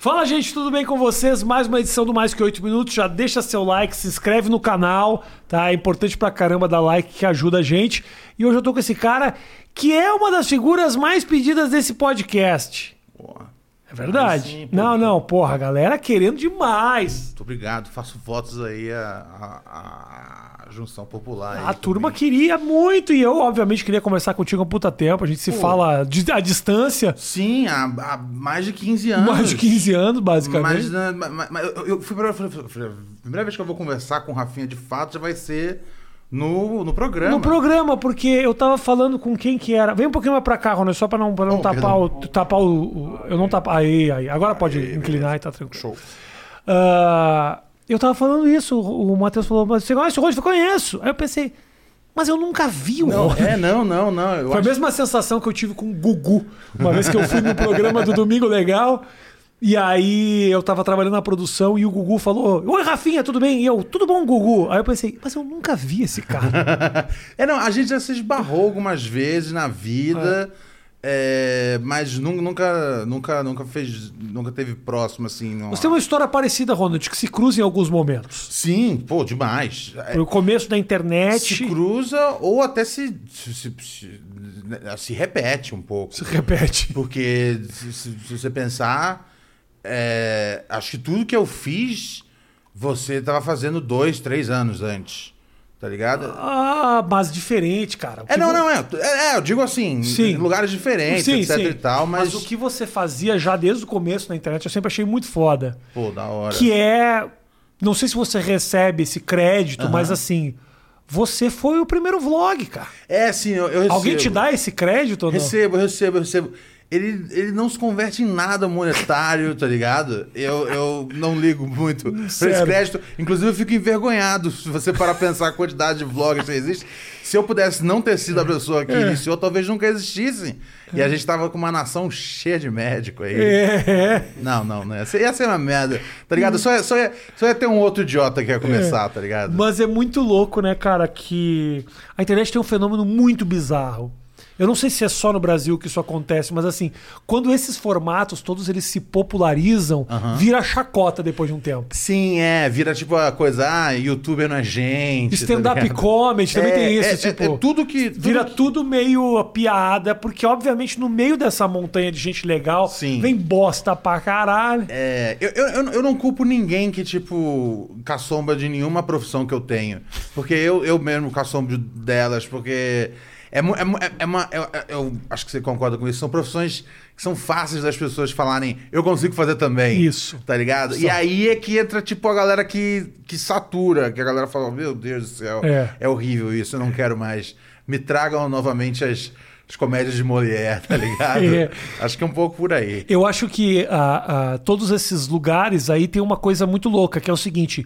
Fala, gente, tudo bem com vocês? Mais uma edição do Mais Que 8 Minutos. Já deixa seu like, se inscreve no canal, tá? É importante pra caramba dar like que ajuda a gente. E hoje eu tô com esse cara que é uma das figuras mais pedidas desse podcast. Porra. É verdade? Sim, não, não, porra, a galera querendo demais. Muito obrigado. Faço votos aí à- à junção popular. aí A turma também. queria muito e eu, obviamente, queria conversar contigo há um puta tempo. A gente se Pô. fala à distância, Sim, há, há mais de 15 anos. mais de 15 anos, basicamente. Mas, né, ma- ma- mas eu, eu fui pra, a primeira vez que eu vou conversar com o Rafinha de fato já vai ser no, no programa. No programa, porque eu tava falando com quem que era. Vem um pouquinho mais pra cá, Ronald, só pra não, pra não Oh, tapar, o, tapar o, o- Eu não tapar. Aí, aí. Agora pode inclinar e tá tranquilo. Show. Ah, eu tava falando isso, o, Matheus falou, mas você conhece o Roger? Eu conheço. Aí eu pensei, mas eu nunca vi o Não, é, não, não, não. Foi a acho- mesma sensação que eu tive com o Gugu. Uma vez que eu fui no programa do Domingo Legal. E aí eu tava trabalhando na produção e o Gugu falou: Oi, Rafinha, tudo bem? E eu, tudo bom, Gugu? Aí eu pensei, mas eu nunca vi esse cara. é, não, a gente já se esbarrou algumas vezes na vida, é, mas nu- nunca, nunca, nunca fez, nunca teve próximo assim. numa- Você tem uma história parecida, Ronald, que se cruza em alguns momentos. Sim, pô, demais. É, o começo da se internet. cruza ou até se, se, se, se- se repete um pouco. Se repete. Porque se, se- se você pensar, é, acho que tudo que eu fiz, você estava fazendo dois, três anos antes. Tá ligado? Ah, mas diferente, cara. É, não, não, é, é. eu digo assim, Sim. em lugares diferentes, Sim, etc sim. e tal, mas. o que você fazia já desde o começo na internet, eu sempre achei muito foda. Pô, da hora. Que é. Não sei se você recebe esse crédito, Aham. mas assim. Você foi o primeiro vlog, cara. É, sim, eu, eu recebo. Alguém te dá esse crédito ou não? Recebo, eu recebo, eu recebo. Ele, ele não se converte em nada monetário, tá ligado? Eu, eu não ligo muito pra esse crédito. Inclusive, eu fico envergonhado se você parar pra pensar a quantidade de vlogs que existe. Se eu pudesse não ter sido a pessoa que É. iniciou, talvez nunca existissem. E a gente tava com uma nação cheia de médico aí. É. Não, não, não. Ia ser, ia ser uma merda, tá ligado? Só ia, só, ia, só ia ter um outro idiota que ia começar, tá ligado? Mas é muito louco, né, cara, que a internet tem um fenômeno muito bizarro. Eu não sei se é só no Brasil que isso acontece, mas assim, quando esses formatos todos eles se popularizam, Aham. vira chacota depois de um tempo. Sim, é, vira tipo a coisa, ah, youtuber não é gente. tá Stand-up ligado? comedy também É, tem isso, é, tipo. é, é tudo que. tudo Vira que- tudo meio piada, porque obviamente no meio dessa montanha de gente legal Sim. vem bosta pra caralho. É, eu, eu, eu- eu não culpo ninguém que, tipo, caçomba de nenhuma profissão que eu tenho. Porque eu, eu mesmo caçombo delas, porque. É, é, é- é uma. Eu, eu acho que você concorda com isso. São profissões que são fáceis das pessoas falarem, eu consigo fazer também. Isso. Tá ligado? Só. E aí é que entra, tipo, a galera que, que satura, que a galera fala, meu Deus do céu, É. é, horrível isso, eu não quero mais. Me tragam novamente as, as comédias de mulher, tá ligado? É. Acho que é um pouco por aí. Eu acho que ah, ah, todos esses lugares aí tem uma coisa muito louca, que é o seguinte: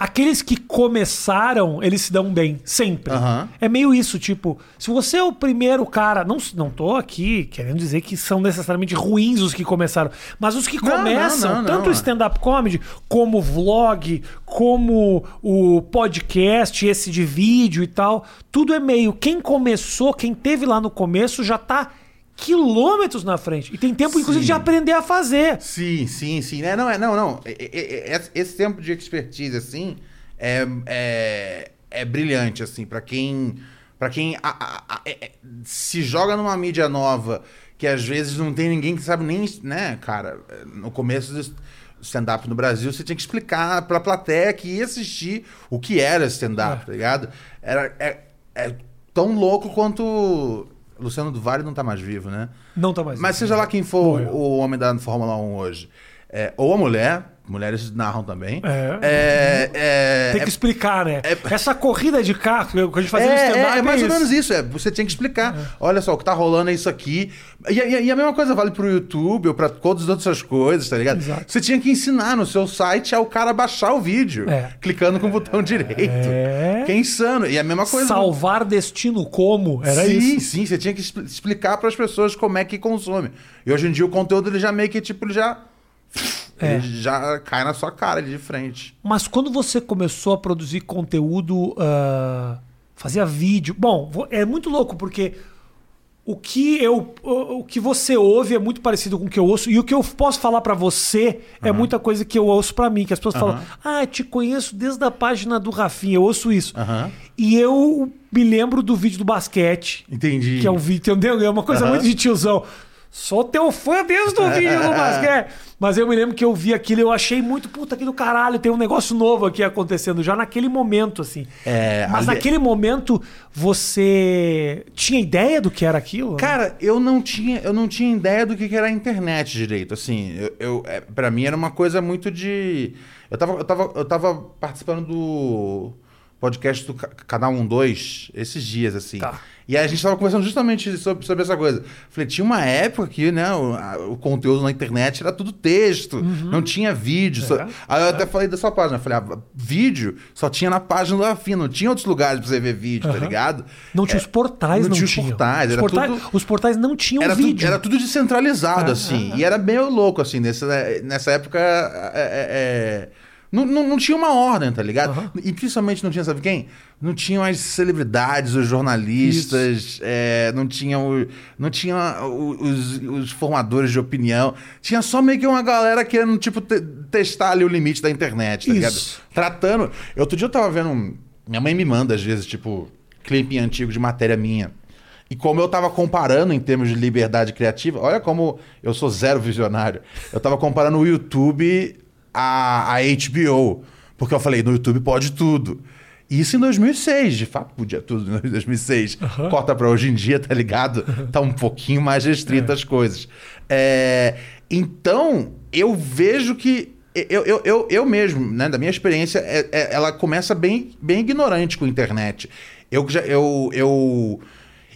aqueles que começaram, eles se dão bem, sempre. Aham. É meio isso, tipo, se você é o primeiro cara, não, não tô aqui querendo dizer que são necessariamente ruins os que começaram, mas os que Não, começam, não, não, tanto o stand-up comedy, como o vlog, como o podcast, esse de vídeo e tal, tudo é meio. Quem começou, quem teve lá no começo, já tá quilômetros na frente. E tem tempo, inclusive, de Sim. aprender a fazer. Sim, sim, sim. É, não, é, não, não. É- é- é- Esse tempo de expertise, assim, é, é, é brilhante, assim, pra quem, pra quem a- a- a- é- é- se joga numa mídia nova, que às vezes não tem ninguém que sabe nem, né, cara, no começo do stand-up no Brasil, você tinha que explicar pra plateia que ia assistir o que era stand-up, É. tá ligado? Era, é, é tão louco quanto... Luciano do Vale não tá mais vivo, né? Não tá mais. Mas seja lá quem for Morreu. o homem da Fórmula 1 hoje, é, ou a mulher, mulheres narram também. É. É, é, Tem que explicar, né? Essa corrida de carro que a gente fazia no é, stand-up. é, é mais ou menos isso. É, você tinha que explicar. Olha só, o que tá rolando é isso aqui. E, e- e a mesma coisa vale pro YouTube ou pra todas as outras coisas, tá ligado? Exato. Você tinha que ensinar no seu site ao cara baixar o vídeo, É. clicando com o botão direito. É. Que é insano. E a mesma coisa. Salvar destino como? Era sim, isso. sim, você tinha que expli- explicar para as pessoas como é que consome. E hoje em dia o conteúdo ele já meio que tipo, ele já É. ele já cai na sua cara ali de frente. Mas quando você começou a produzir conteúdo, ah, fazia vídeo. Bom, é muito louco porque o que eu o, que você ouve é muito parecido com o que eu ouço e o que eu posso falar pra você é muita coisa que eu ouço pra mim, que as pessoas falam: "Ah, te conheço desde a página do Rafinha, eu ouço isso". Aham. E eu me lembro do vídeo do basquete, Entendi. que é um vídeo, entendeu? É uma coisa muito de tiozão. Sou teu fã desde o vídeo do basquete. Mas eu me lembro que eu vi aquilo e eu achei muito, puta que do caralho, tem um negócio novo aqui acontecendo já naquele momento, assim. É, Mas ali- naquele momento, você tinha ideia do que era aquilo? Cara, eu não tinha, eu não tinha ideia do que era a internet direito. Assim, eu, eu é, para mim era uma coisa muito de. Eu tava, eu tava, eu tava participando do podcast do Ca- Canal 12 esses dias, assim. Tá. E aí a gente tava conversando justamente sobre, sobre essa coisa. Falei, tinha uma época que, né, o, a- o conteúdo na internet era tudo texto, não tinha vídeo. só- É, Aí eu até falei da sua página. Falei, ah, vídeo só tinha na página do Rafim, não tinha outros lugares pra você ver vídeo, tá Aham. ligado? Não tinha os portais, não não, tinha os portais, os, era portais tudo- os portais não tinham era vídeo. Tudo, era tudo descentralizado, Ah, assim. ah, E era meio louco, assim. Nessa, nessa época. Não, não, não tinha uma ordem, tá ligado? Aham. E principalmente não tinha, sabe quem? Não tinham as celebridades, os jornalistas, é, não tinham, não tinha os, os formadores de opinião. Tinha só meio que uma galera querendo, tipo, te- testar ali o limite da internet, tá ligado? Isso. Tratando. Outro dia eu tava vendo. Minha mãe me manda, às vezes, tipo, clipe antigo de matéria minha. E como eu tava comparando em termos de liberdade criativa, olha como eu sou zero visionário. Eu tava comparando o YouTube a, a HBO. Porque eu falei, no YouTube pode tudo. Isso em 2006, de fato podia tudo em 2006. Corta pra hoje em dia, tá ligado? Tá um pouquinho mais restrito as coisas. É, então, eu vejo que eu, eu, eu, eu mesmo, né, da minha experiência, é- é- ela começa bem, bem ignorante com a internet. Eu, já- eu, eu,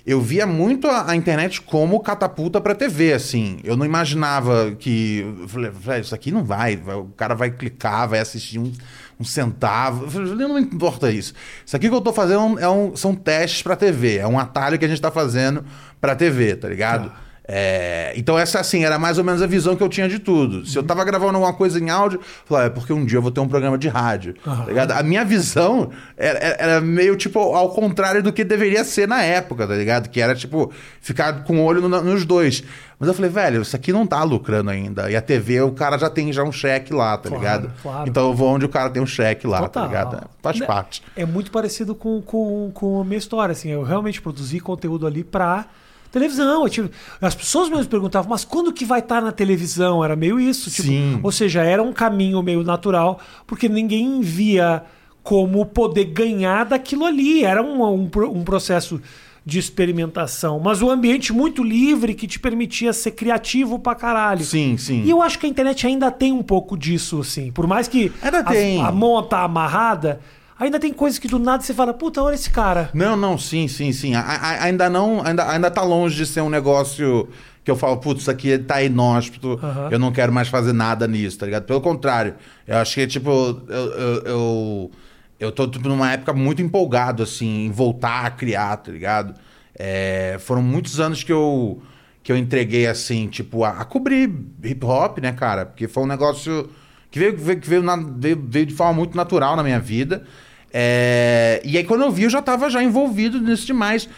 eu via muito a, a internet como catapulta pra TV, assim. Eu não imaginava que. eu Falei, "Velho, isso aqui não vai. vai- O cara vai clicar, vai assistir um, um centavo. Eu falei, não importa isso. Isso aqui que eu tô fazendo é um- são testes pra TV. É um atalho que a gente tá fazendo pra TV, tá ligado? É, então essa assim era mais ou menos a visão que eu tinha de tudo. Se eu tava gravando alguma coisa em áudio, eu falava, é porque um dia eu vou ter um programa de rádio. tá ligado? A minha visão era, era- meio tipo ao contrário do que deveria ser na época, tá ligado? Que era tipo ficar com o olho no- nos dois. Mas eu falei, velho, isso aqui não tá lucrando ainda. E a TV, o cara já tem já um cheque lá, tá Claro, ligado? claro. Então eu vou onde o cara tem um cheque lá, Total. tá ligado? É, Faz parte. É muito parecido com, com, com a minha história, assim. Eu realmente produzi conteúdo ali pra televisão. Eu tive- as pessoas mesmo perguntavam, mas quando que vai estar na televisão? Era meio isso. Tipo, Sim. Ou seja, era um caminho meio natural, porque ninguém via como poder ganhar daquilo ali. Era um, um, um processo de experimentação. Mas um ambiente muito livre que te permitia ser criativo pra caralho. Sim, sim. E eu acho que a internet ainda tem um pouco disso, assim. Por mais que Ainda a, tem. a mão tá amarrada, ainda tem coisas que do nada você fala, puta, olha esse cara. Não, não, sim, sim, sim. A- a- ainda não, ainda, ainda tá longe de ser um negócio que eu falo, putz, isso aqui tá inóspito, eu não quero mais fazer nada nisso, tá ligado? Pelo contrário, eu acho que, tipo, eu, eu, eu, eu tô tipo, numa época muito empolgado, assim, em voltar a criar, tá ligado? É, foram muitos anos que eu, que eu entreguei, assim, tipo, a, a cobrir hip hop, né, cara? Porque foi um negócio que veio, veio, que veio, na- veio- veio de forma muito natural na minha vida. É, e aí, quando eu vi, eu já tava já envolvido nisso demais.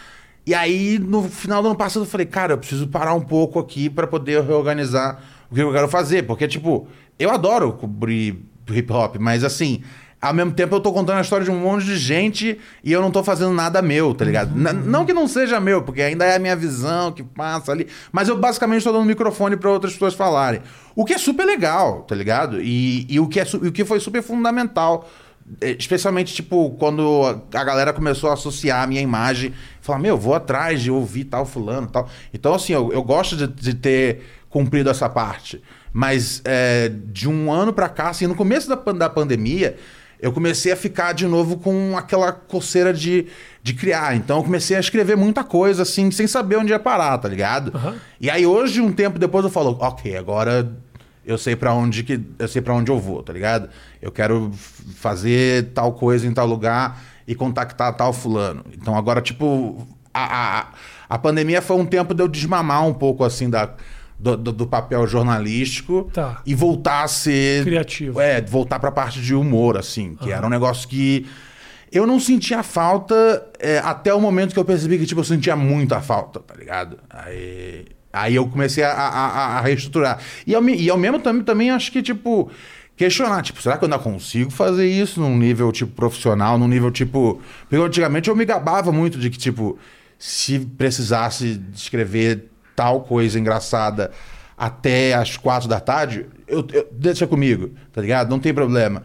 E aí, no final do ano passado, eu falei, cara, eu preciso parar um pouco aqui pra poder reorganizar o que eu quero fazer. Porque, tipo, eu adoro cobrir hip hop, mas assim, ao mesmo tempo eu tô contando a história de um monte de gente e eu não tô fazendo nada meu, tá ligado? N- Não que não seja meu, porque ainda é a minha visão que passa ali, mas eu basicamente tô dando microfone pra outras pessoas falarem. O que é super legal, tá ligado? E, e o, que é, o que foi super fundamental. eh, Especialmente, tipo, quando a galera começou a associar a minha imagem, falar, meu, vou atrás de ouvir tal fulano tal. Então, assim, eu, eu gosto de, de ter cumprido essa parte. Mas é, de um ano pra cá, assim, no começo da, da pandemia, eu comecei a ficar de novo com aquela coceira de, de criar. Então eu comecei a escrever muita coisa, assim, sem saber onde ia parar, tá ligado? Aham. E aí hoje, um tempo depois, eu falo, ok, agora eu sei pra onde que eu sei para onde eu vou, tá ligado? Eu quero fazer tal coisa em tal lugar e contactar tal fulano. Então agora tipo a, a, a pandemia foi um tempo de eu desmamar um pouco assim da do, do- do papel jornalístico Tá. e voltar a ser Criativo. É, voltar pra parte de humor assim, que era um negócio que eu não sentia falta é, até o momento que eu percebi que, tipo, eu sentia muita falta, tá ligado? Aí, aí eu comecei a, a, a reestruturar. E ao, e ao mesmo tempo também acho que, tipo, questionar, tipo, será que eu ainda consigo fazer isso num nível, tipo, profissional, num nível, tipo... Porque antigamente eu me gabava muito de que, tipo, se precisasse escrever tal coisa engraçada até as quatro da tarde, eu, eu, deixa comigo, tá ligado? Não tem problema.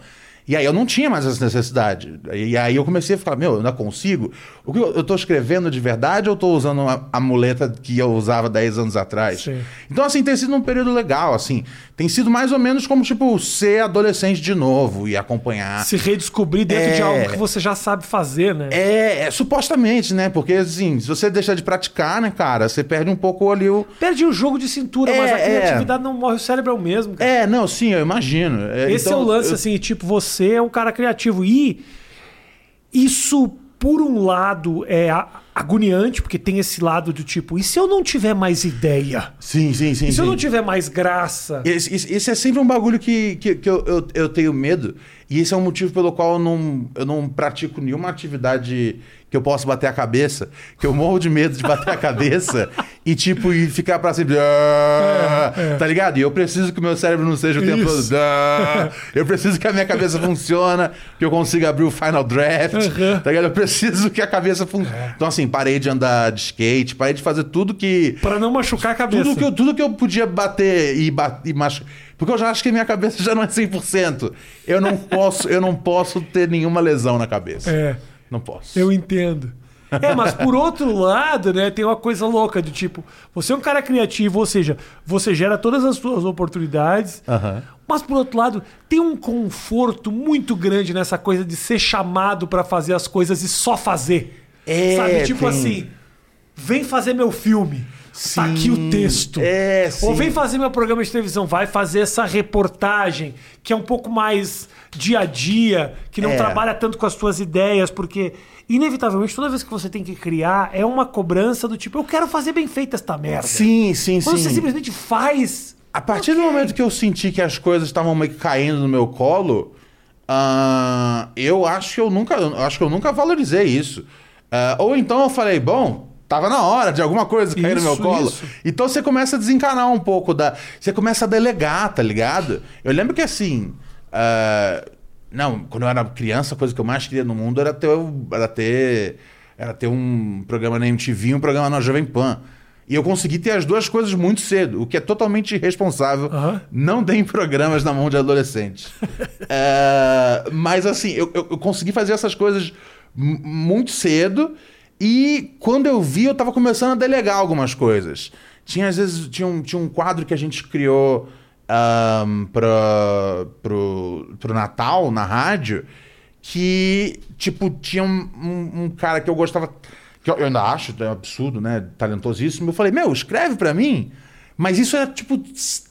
E aí eu não tinha mais essa necessidade. E aí eu comecei a ficar, meu, eu ainda consigo? O que eu estou escrevendo de verdade ou estou usando a, muleta que eu usava 10 anos atrás? Sim. Então, assim, tem sido um período legal, assim. Tem sido mais ou menos como, tipo, ser adolescente de novo e acompanhar. Se redescobrir dentro é... de algo que você já sabe fazer, né? É, é, supostamente, né? Porque, assim, se você deixar de praticar, né, cara, você perde um pouco ali o... Perde o jogo de cintura, é, mas a é. criatividade não morre, o cérebro é o mesmo. Cara. É, não, sim, eu imagino. É, Esse então, é o lance, eu... assim, tipo, você é um cara criativo. E isso, por um lado, é agoniante, porque tem esse lado do tipo, e se eu não tiver mais ideia? Sim, sim, sim. E se sim. eu não tiver mais graça? Esse, esse, é sempre um bagulho que, que, que eu, eu, eu, tenho medo, e esse é um motivo pelo qual eu não, eu não pratico nenhuma atividade que eu possa bater a cabeça, que eu morro de medo de bater a cabeça e, tipo, e ficar pra sempre. Ah", é, é. Tá ligado? E eu preciso que o meu cérebro não seja o tempo todo. Ah", eu preciso que a minha cabeça funcione, que eu consiga abrir o final draft. Uhum. Tá ligado? Eu preciso que a cabeça funcione. É. Então, assim, parei de andar de skate, parei de fazer tudo que. Pra não machucar a cabeça. Tudo que eu, tudo que eu podia bater e, e machucar. Porque eu já acho que minha cabeça já não é 100%. Eu não posso, eu não posso ter nenhuma lesão na cabeça. É. Não posso. Eu entendo. É, mas por outro lado, né, tem uma coisa louca de tipo, você é um cara criativo, ou seja, você gera todas as suas oportunidades, uhum. mas por outro lado, tem um conforto muito grande nessa coisa de ser chamado para fazer as coisas e só fazer. É, Sabe, tipo tem... assim, vem fazer meu filme. Sim, tá aqui o texto. É, Ou vem fazer meu programa de televisão, vai fazer essa reportagem, que é um pouco mais dia a dia, que não é. trabalha tanto com as suas ideias, porque inevitavelmente toda vez que você tem que criar é uma cobrança do tipo, eu quero fazer bem feita esta merda. Sim, sim, Quando sim. você simplesmente faz. A partir okay. do momento que eu senti que as coisas estavam meio que caindo no meu colo, uh, eu acho que eu nunca, eu acho que eu nunca valorizei isso. Uh, ou então eu falei, bom, Tava na hora de alguma coisa cair isso, no meu colo. Isso. Então você começa a desencanar um pouco da. Você começa a delegar, tá ligado? Eu lembro que assim. Uh... Não, quando eu era criança, a coisa que eu mais queria no mundo era ter, era ter, era ter um programa na MTV e um programa na Jovem Pan. E eu consegui ter as duas coisas muito cedo, o que é totalmente irresponsável. Uhum. Não tem programas na mão de adolescentes. uh... mas assim, eu, eu, eu consegui fazer essas coisas muito cedo. E quando eu vi, eu estava começando a delegar algumas coisas. Tinha, às vezes, tinha um, tinha um quadro que a gente criou um, para pro, pro Natal, na rádio, que, tipo, tinha um, um, um cara que eu gostava, que eu, eu ainda acho é um absurdo, né? Talentosíssimo. Eu falei, meu, escreve para mim. Mas isso é, tipo,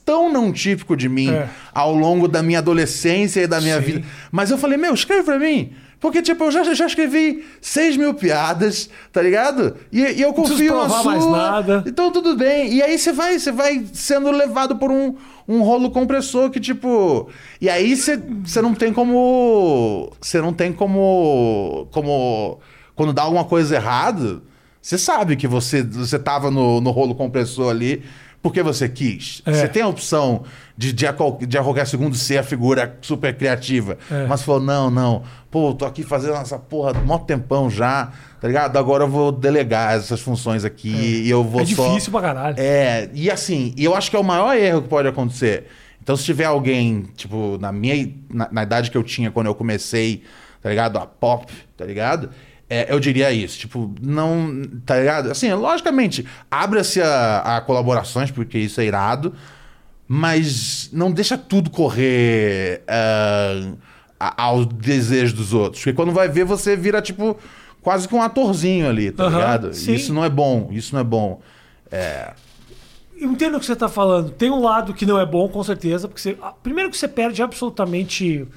tão não típico de mim é. ao longo da minha adolescência e da minha Sim. vida. Mas eu falei, meu, escreve pra mim. Porque, tipo, eu já, já escrevi 6 mil piadas, tá ligado? E, e eu confio na sua. mais nada. Então tudo bem. E aí você vai, você vai sendo levado por um, um rolo compressor que, tipo. E aí você não tem como. Você não tem como. Como. Quando dá alguma coisa errada, você sabe que você, você tava no, no rolo compressor ali porque você quis. É. Você tem a opção de, de, a, de a qualquer segundo ser a figura super criativa. É. Mas falou: não, não, pô, tô aqui fazendo essa porra um tempão já, tá ligado? Agora eu vou delegar essas funções aqui é. e eu vou é só. É difícil pra caralho. É, e assim, e eu acho que é o maior erro que pode acontecer. Então, se tiver alguém, tipo, na minha. na, na idade que eu tinha quando eu comecei, tá ligado? A pop, tá ligado? É, eu diria isso, tipo, não. Tá ligado? Assim, logicamente, abra-se a, a, colaborações, porque isso é irado, mas não deixa tudo correr uh, ao desejo dos outros. Porque quando vai ver, você vira, tipo, quase que um atorzinho ali, tá uhum, ligado? Sim. Isso não é bom, isso não é bom. É. Eu entendo o que você tá falando. Tem um lado que não é bom, com certeza, porque você, primeiro que você perde absolutamente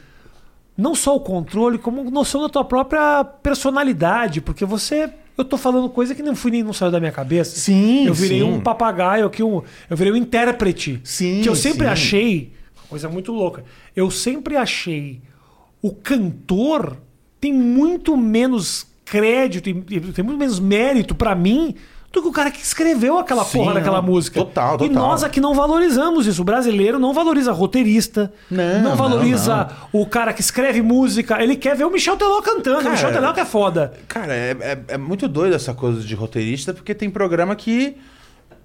não só o controle, como noção da tua própria personalidade, porque você eu tô falando coisa que não fui nem não saiu da minha cabeça. Sim, Eu virei sim. um papagaio aqui, um, eu virei um intérprete. Sim. Que eu sempre sim. achei, coisa muito louca. Eu sempre achei o cantor tem muito menos crédito, e- e tem muito menos mérito pra mim do que o cara que escreveu aquela Sim, porra daquela não. música. Total, E total. nós aqui não valorizamos isso. O brasileiro não valoriza roteirista, Não, não valoriza não, o cara que escreve música. Ele quer ver o Michel Teló cantando. Cara, o Michel Teló que é foda. Cara, é, é, é muito doido essa coisa de roteirista, porque tem programa que.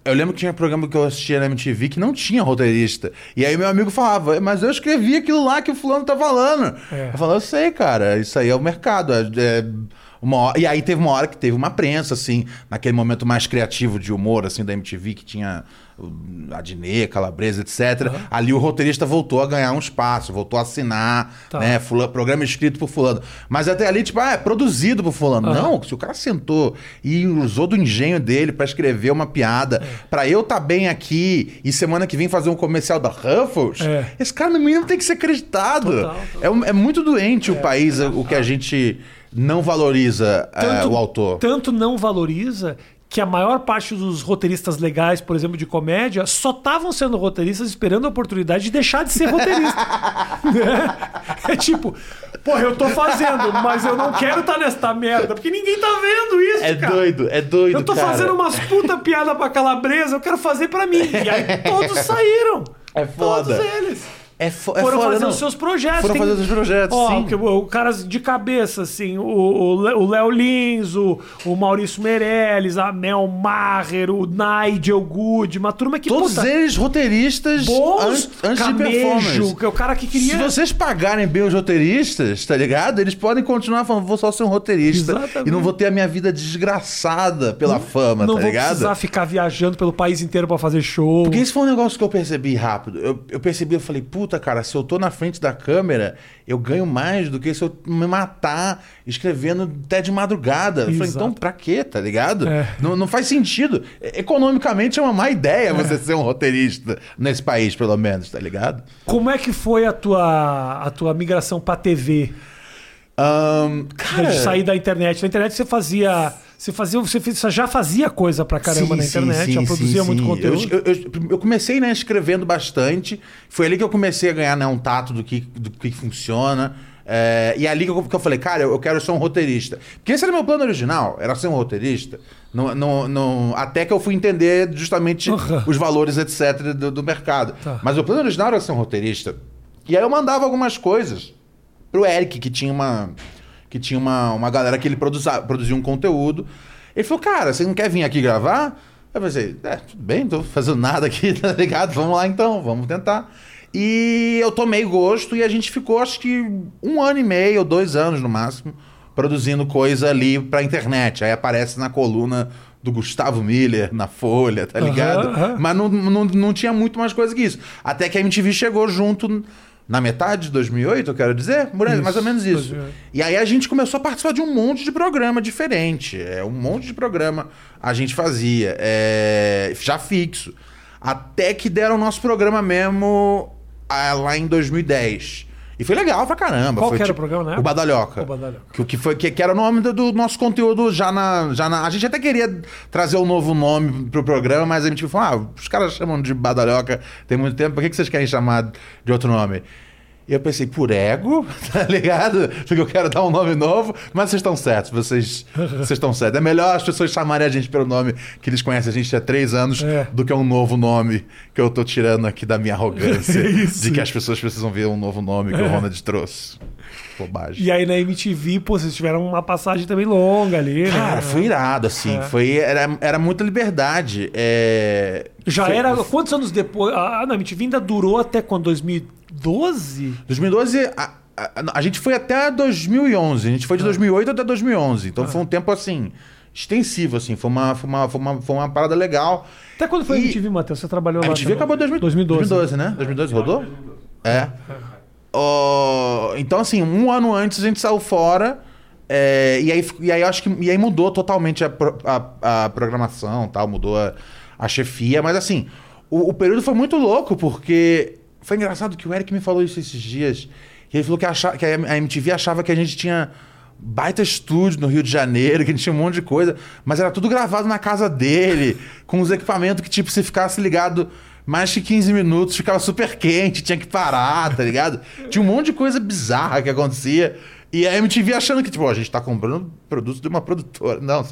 Eu lembro que tinha programa que eu assistia na MTV que não tinha roteirista. E aí meu amigo falava, mas eu escrevi aquilo lá que o fulano tá falando. É. Eu falava, eu sei, cara, isso aí é o mercado. é- é uma E aí teve uma hora que teve uma prensa, assim, naquele momento mais criativo de humor, assim, da MTV, que tinha Adnet, Calabresa, etc. Ali o roteirista voltou a ganhar um espaço, voltou a assinar, Tá. né? Fula- programa escrito por fulano. Mas até ali, tipo, ah, é produzido por fulano. Aham. Não, se o cara sentou e usou do engenho dele pra escrever uma piada, pra eu tá bem aqui e semana que vem fazer um comercial da Ruffles, É. esse cara no mínimo tem que ser acreditado. Total, total. É, é muito doente o país, o que a gente não valoriza é, o autor. Tanto não valoriza que a maior parte dos roteiristas legais, por exemplo, de comédia, só estavam sendo roteiristas esperando a oportunidade de deixar de ser roteirista. Né? é tipo, porra, eu tô fazendo, mas eu não quero estar nesta merda, porque ninguém tá vendo isso, É cara. doido, é doido, Eu tô cara. fazendo umas puta piada pra calabresa, eu quero fazer pra mim. E aí todos saíram. É foda. Todos eles. É, fo é Foram foda, fazer não. os seus projetos. Foram Tem- fazer os projetos, Ó, sim. o, o caras de cabeça, assim, o- o Léo Lins, o, o Maurício Meirelles, a Mel Maher, o Nigel Good, uma turma que, Todos puta, eles roteiristas bons, antes, antes de Camejo, performance. que é o cara que queria... Se vocês pagarem bem os roteiristas, tá ligado? Eles podem continuar falando, vou só ser um roteirista. Exatamente. E não vou ter a minha vida desgraçada pela fama, não tá vou ligado? precisar ficar viajando pelo país inteiro pra fazer show. Porque isso foi um negócio que eu percebi rápido. Eu, eu percebi, eu falei, puta, cara, se eu tô na frente da câmera, eu ganho mais do que se eu me matar escrevendo até de madrugada. Eu falei, Exato. então pra quê, tá ligado? É. Não, não faz sentido. Economicamente é uma má ideia você ser um roteirista nesse país, pelo menos, tá ligado? Como é que foi a tua, a tua migração pra TV? Ahn, cara, De sair da internet. Na internet você fazia. Você fazia. Você fez- você já fazia coisa pra caramba na internet, já produzia muito conteúdo. Eu, eu- eu- comecei, né, escrevendo bastante. Foi ali que eu comecei a ganhar né, um tato do que, do que funciona. É, e ali que eu, que eu falei, cara, eu, quero ser um roteirista. Porque esse era meu plano original, era ser um roteirista. Não, não, não- até que eu fui entender justamente Aham. os valores, etc., do, do mercado. Tá. Mas o plano original era ser um roteirista. E aí eu mandava algumas coisas pro Eric, que tinha uma. Que tinha uma, uma galera que ele produza, produzia um conteúdo. Ele falou, cara, você não quer vir aqui gravar? Eu pensei, é, tudo bem, não tô fazendo nada aqui, tá ligado? Vamos lá então, vamos tentar. E eu tomei gosto e a gente ficou, acho que um ano e meio, ou dois anos no máximo, produzindo coisa ali pra internet. Aí aparece na coluna do Gustavo Miller, na Folha, tá ligado? aham. Mas não, não, não tinha muito mais coisa que isso. Até que a MTV chegou junto na metade de 2008, eu quero dizer, Isso, mais ou menos isso. 2008. E aí a gente começou a participar de um monte de programa diferente. É, um monte de programa a gente fazia, é, já fixo. Até que deram o nosso programa mesmo ah, lá em 2010. E foi legal pra caramba. Qual foi que era tipo- o programa, né? O Badalhoca. O Badalhoca. Que, que, foi, que, que era o nome do, do nosso conteúdo já na, já na. A gente até queria trazer um novo nome pro programa, mas a gente falou: ah, os caras chamam de Badalhoca tem muito tempo, por que, que vocês querem chamar de outro nome? E eu pensei, por ego, tá ligado? Porque eu quero dar um nome novo, mas vocês estão certos, vocês vocês estão certos. É melhor as pessoas chamarem a gente pelo nome que eles conhecem a gente há três anos É. do que um novo nome que eu tô tirando aqui da minha arrogância Isso. de que as pessoas precisam ver um novo nome que o Ronald trouxe. Bobagem. E aí na MTV, pô, vocês tiveram uma passagem também longa ali, né? Cara, foi irado, assim. É. Foi, era, era muita liberdade. É... Já foi- era. Quantos anos depois? Ah, não, a MTV ainda durou até quando? 2012? 2012, a, a, a gente foi até 2011. A gente foi de 2008 até 2011. Então foi um tempo, assim, extensivo, assim. Foi uma, foi uma, foi uma, foi uma parada legal. Até quando foi a E- MTV, Matheus? Você trabalhou A lá? MTV também? acabou em 2000 2012. 2012, né? 2012 rodou? É. Ó, então, assim, um ano antes a gente saiu fora. é, e, aí, e aí eu acho que e aí mudou totalmente a, a, a programação tal, mudou a, a chefia, mas assim, o, o período foi muito louco, porque foi engraçado que o Eric me falou isso esses dias. Que ele falou que, acha, que a MTV achava que a gente tinha baita estúdio no Rio de Janeiro, que a gente tinha um monte de coisa, mas era tudo gravado na casa dele, com os equipamentos que, tipo, se ficasse ligado mais que 15 minutos, ficava super quente, tinha que parar, tá ligado? Tinha um monte de coisa bizarra que acontecia. E a MTV achando que, tipo, ó, a gente tá comprando produtos de uma produtora. Não,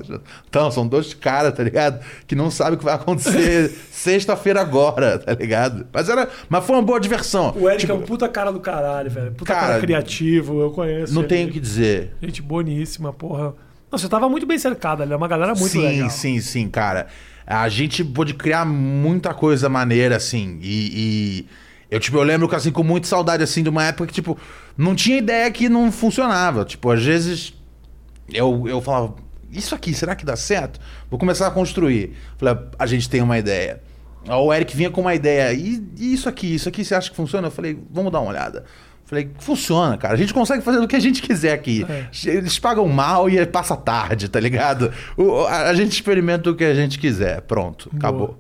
então, são dois caras, tá ligado? Que não sabem o que vai acontecer sexta-feira agora, tá ligado? Mas, era, mas foi uma boa diversão. O Eric Tipo, é um puta cara do caralho, velho. Puta Cara, cara, criativo, eu conheço. Não ele. tenho o que dizer. Gente boníssima, porra. Não, você tava muito bem cercado ali, é uma galera muito sim, legal. sim, sim, cara. A gente pôde criar muita coisa maneira, assim. E, e eu, tipo, eu lembro, assim, com muita saudade, assim, de uma época que, tipo, não tinha ideia que não funcionava. Tipo, às vezes eu, eu falava, isso aqui, será que dá certo? Vou começar a construir. Falei, a gente tem uma ideia. O Eric vinha com uma ideia, e, e isso aqui, isso aqui, você acha que funciona? Eu falei, vamos dar uma olhada. Falei, funciona, cara. A gente consegue fazer o que a gente quiser aqui. Eles pagam mal e passa tarde, tá ligado? O- a, a gente experimenta o que a gente quiser. Pronto, acabou.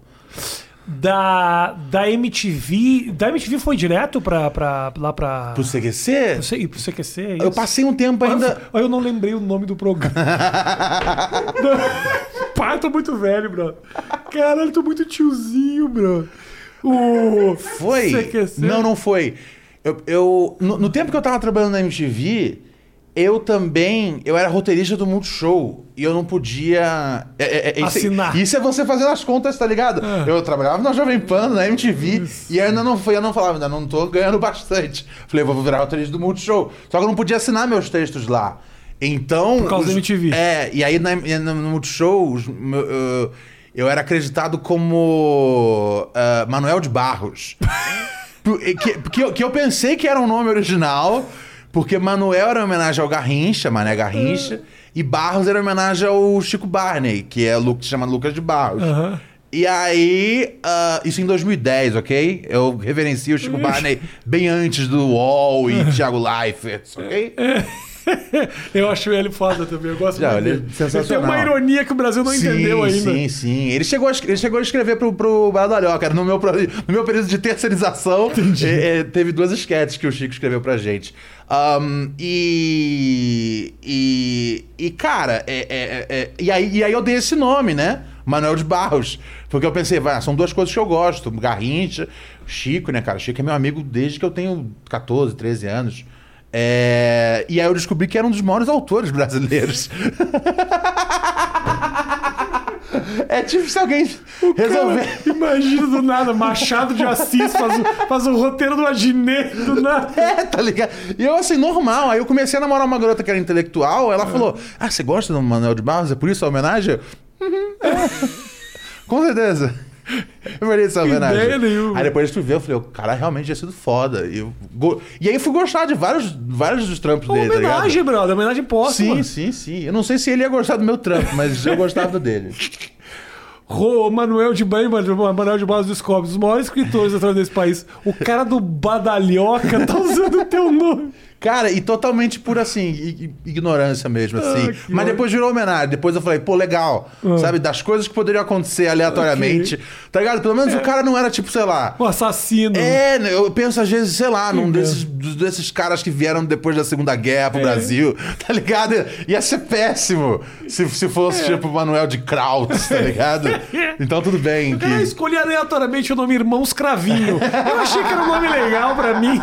Da, da MTV. Da MTV foi direto pra, pra, lá pra. Pro CQC, Pro C- pro CQC, é eu isso? passei um tempo ainda. Olha, eu não lembrei o nome do programa. Pai, tô muito velho, bro. Caralho, tô muito tiozinho, bro. O. Foi? CQC. Não, não foi. Eu, eu- no, no tempo que eu tava trabalhando na MTV, eu também. Eu era roteirista do Multishow. E eu não podia. é, é, é, isso, Assinar. Isso é você fazendo as contas, tá ligado? Ah. Eu trabalhava na Jovem Pan, na MTV. E ainda não foi, eu não falava, ainda não tô ganhando bastante. Falei, vou virar roteirista do Multishow. Só que eu não podia assinar meus textos lá. Então. Por causa os- da MTV. É, e aí na, no, Multishow, os- eu, eu era acreditado como ah, Manuel de Barros. Por- que, que, eu, que eu pensei que era um nome original, porque Manuel era homenagem ao Garrincha, Mané Garrincha, e Barros era homenagem ao Chico Barney, que é Lu, que se chama Lucas de Barros. Aham. E aí, ah, isso em 2010, ok? Eu reverencio o Chico Barney bem antes do UOL e Thiago Leifert, ok? Eu acho ele foda também, eu gosto Já, muito ele é dele. sensacional. Tem uma ironia que o Brasil não entendeu ainda. Sim, sim. Ele chegou a, ele chegou a escrever pro, pro Badalhoca. Era no meu, no meu período de terceirização. é, é, teve duas sketches que o Chico escreveu pra gente. Ahn, e, e. E, cara, é, é- é- e, aí, e aí eu dei esse nome, né? Manuel de Barros. Porque eu pensei, vai, são duas coisas que eu gosto. Garrincha, Chico, né, cara? Chico é meu amigo desde que eu tenho 14, 13 anos. É, E aí eu descobri que era um dos maiores autores brasileiros. É tipo se alguém resolver. Cara, imagina do nada, Machado de Assis faz o, faz o roteiro do Aginê do nada. É, tá ligado? E eu, assim, normal. Aí eu comecei a namorar uma garota que era intelectual. Ela falou: Ah, você gosta do Manuel de Barros? É por isso a homenagem? "Uhum, é." Com certeza. Eu faria essa homenagem. Aí depois fui ver, eu falei, o cara realmente tinha sido foda. E, eu go- e aí fui gostar de vários, vários dos trampos Uma dele, tá ligado? homenagem, brother, homenagem póstuma. Sim, sim, sim. Eu não sei se ele ia gostar do meu trampo, mas eu gostava dele. Ro- Manuel de Bem, Manuel de Barros dos Cobres, os maiores escritores atrás desse país. O cara do Badalhoca tá usando o teu nome. Cara, e totalmente por assim, ignorância mesmo, assim. Ah, Mas depois virou homenagem. Depois eu falei, pô, legal. Ah. Sabe, das coisas que poderiam acontecer aleatoriamente. Tá ligado? Pelo menos o cara não era tipo, sei lá. O assassino. É, né, eu penso às vezes, sei lá, num Sim, desses, desses caras que vieram depois da Segunda Guerra pro É. Brasil, tá ligado? Ia ser péssimo se, se fosse tipo Manuel de Krautz, tá ligado? Então tudo bem. Que... escolhi aleatoriamente o nome Irmãos Cravinho. Eu achei que era um nome legal pra mim.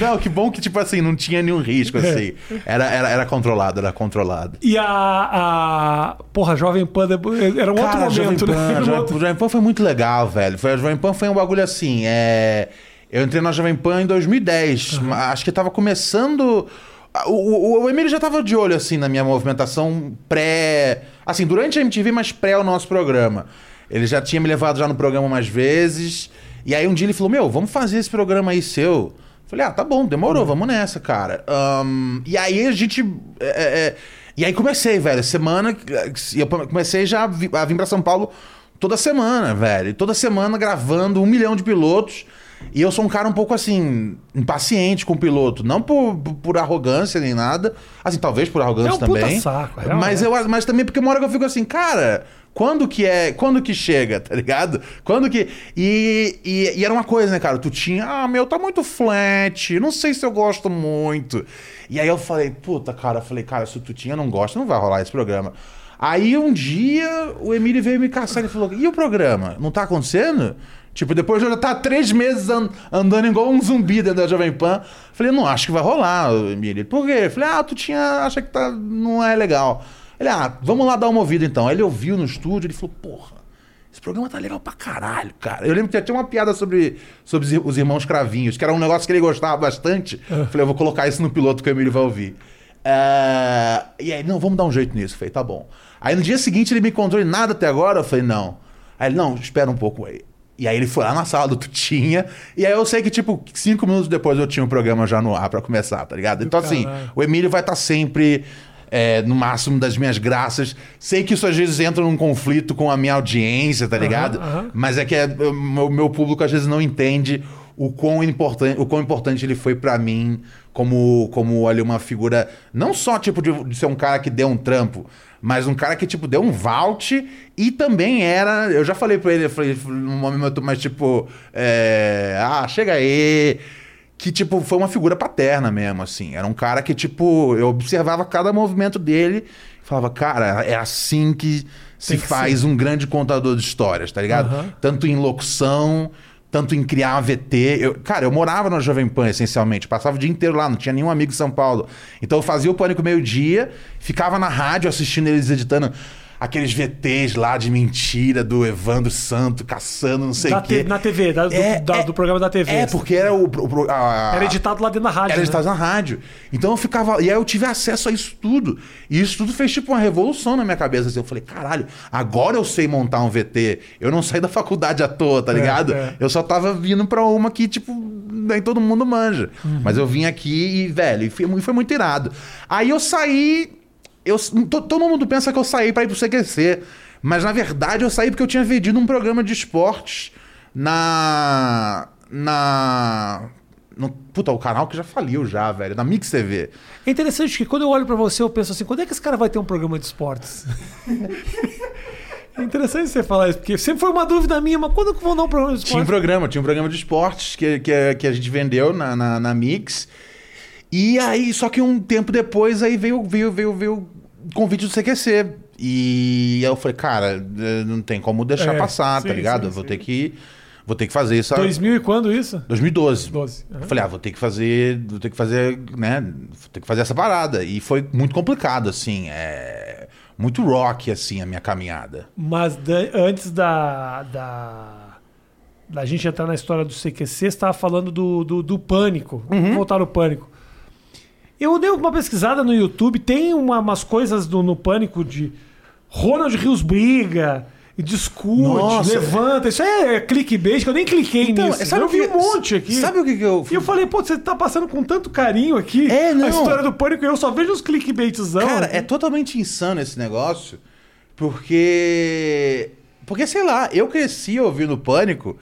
Não, que bom que, tipo assim, não tinha nenhum risco, É. assim. Era, era, era controlado, era controlado. E a, a. Porra, Jovem Pan era um outro Cara, momento, Jovem Pan, né? Um Jovem, outro- Jovem Pan foi muito legal, velho. Foi, a Jovem Pan foi um bagulho assim. É... Eu entrei na Jovem Pan em 2010. Acho que tava começando. O, o, o Emílio já tava de olho, assim, na minha movimentação pré. Assim, durante a MTV, mas pré o nosso programa. Ele já tinha me levado já no programa umas vezes. E aí um dia ele falou: Meu, vamos fazer esse programa aí seu. Falei, ah, tá bom, demorou, vamos nessa, cara. Ahn, e aí a gente. é, é, é, e aí comecei, velho. Semana. Eu comecei já a vi- a vir pra São Paulo toda semana, velho. Toda semana gravando um milhão de pilotos. E eu sou um cara um pouco assim, impaciente com o piloto. Não por, por- arrogância nem nada. Assim, talvez por arrogância É um puta também. saco, é um- mas, eu, mas também porque uma hora que eu fico assim, cara, quando que é. Quando que chega, tá ligado? Quando que. E, e, e era uma coisa, né, cara? Tu tinha, ah, meu, tá muito flat, não sei se eu gosto muito. E aí eu falei, puta, cara, eu falei, cara, se tu tinha não gosta, não vai rolar esse programa. Aí um dia o Emílio veio me caçar e falou: e o programa? Não tá acontecendo? Tipo, depois de eu já estar três meses an- andando igual um zumbi dentro da Jovem Pan, falei, não acho que vai rolar, Emílio. Por quê? Falei, ah, tu tinha. acha que tá, não é legal. Ele, ah, vamos lá dar uma ouvida então. Aí ele ouviu no estúdio, ele falou, porra, esse programa tá legal pra caralho, cara. Eu lembro que tinha uma piada sobre, sobre os ir- os irmãos Cravinhos, que era um negócio que ele gostava bastante. Eu Falei, eu vou colocar isso no piloto que o Emílio vai ouvir. É, E aí, não, vamos dar um jeito nisso. Eu falei, tá bom. Aí no dia seguinte ele me encontrou e nada até agora. Eu falei, não. Aí ele, não, espera um pouco aí. E aí ele foi lá na sala do Tutinha. E aí eu sei que, tipo, cinco minutos depois eu tinha um programa já no ar pra começar, tá ligado? Então, assim, caralho. o Emílio vai estar sempre é, no máximo das minhas graças. Sei que isso às vezes entra num conflito com a minha audiência, tá ligado? aham. Mas é que é, o meu, meu público às vezes não entende o quão importante, o quão importante ele foi pra mim como, como ali uma figura, não só tipo de, de ser um cara que deu um trampo, mas um cara que tipo deu um vault e também era, eu já falei pra ele, eu falei num momento mais tipo, é, ah, chega aí, que, tipo, foi uma figura paterna mesmo, assim. Era um cara que, tipo, eu observava cada movimento dele e falava, cara, é assim que se que faz um grande contador de histórias, tá ligado? Aham. Tanto em locução, tanto em criar uma VT. Eu, cara, eu morava na Jovem Pan, essencialmente. Passava o dia inteiro lá, não tinha nenhum amigo em São Paulo. Então eu fazia o Pânico meio-dia, ficava na rádio assistindo eles editando aqueles VTs lá de mentira do Evandro Santo caçando não sei o quê. na TV, da- do, É, da- é- do programa da TV. É, porque era o. o- a- Era editado lá dentro da rádio. Era né? editado na rádio. Então eu ficava. E aí eu tive acesso a isso tudo. E isso tudo fez tipo uma revolução na minha cabeça. assim. Eu falei, caralho, agora eu sei montar um VT. Eu não saí da faculdade à toa, tá É, ligado? é. Eu só tava vindo pra uma que, tipo, nem todo mundo manja. Uhum. Mas eu vim aqui e, velho, e foi, e foi muito irado. Aí eu saí. Eu, to- todo mundo pensa que eu saí pra ir pro CQC. Mas na verdade eu saí porque eu tinha vendido um programa de esportes na. Na. No, puta, o canal que já faliu já, velho. Na Mix TV. É interessante que quando eu olho pra você, eu penso assim, quando é que esse cara vai ter um programa de esportes? é interessante você falar isso, porque sempre foi uma dúvida minha, mas quando que vão dar um programa de Tinha um esportes? programa, tinha um programa de esportes que, que, que a gente vendeu na, na, na Mix. E aí, só que um tempo depois, aí veio, veio, veio, veio o convite do CQC. E eu falei, cara, eh, não tem como deixar É, passar, sim, tá ligado? sim, Eu vou sim. ter que. Vou ter que fazer isso. 2000 e quando isso? 2012. 12. Eu falei, ah, vou ter que fazer, vou ter que fazer, né, vou ter que fazer essa parada. E foi muito complicado, assim, é muito rock, assim, a minha caminhada. Mas antes da, da, da gente entrar na história do CQC, você estava falando do, do, do pânico. Uhum. Vamos voltar no pânico. Eu dei uma pesquisada no YouTube, tem uma- umas coisas do- no pânico de Ronald Rios briga, discute, Nossa. levanta. Isso é clickbait, que eu nem cliquei Então, nisso. sabe eu vi que- um monte aqui. Sabe o que, que eu. E eu falei, pô, você tá passando com tanto carinho aqui É, não. a história do pânico e eu só vejo os clickbaitzão. Cara, aqui. é totalmente insano esse negócio, porque. Porque, sei lá, eu cresci ouvindo pânico,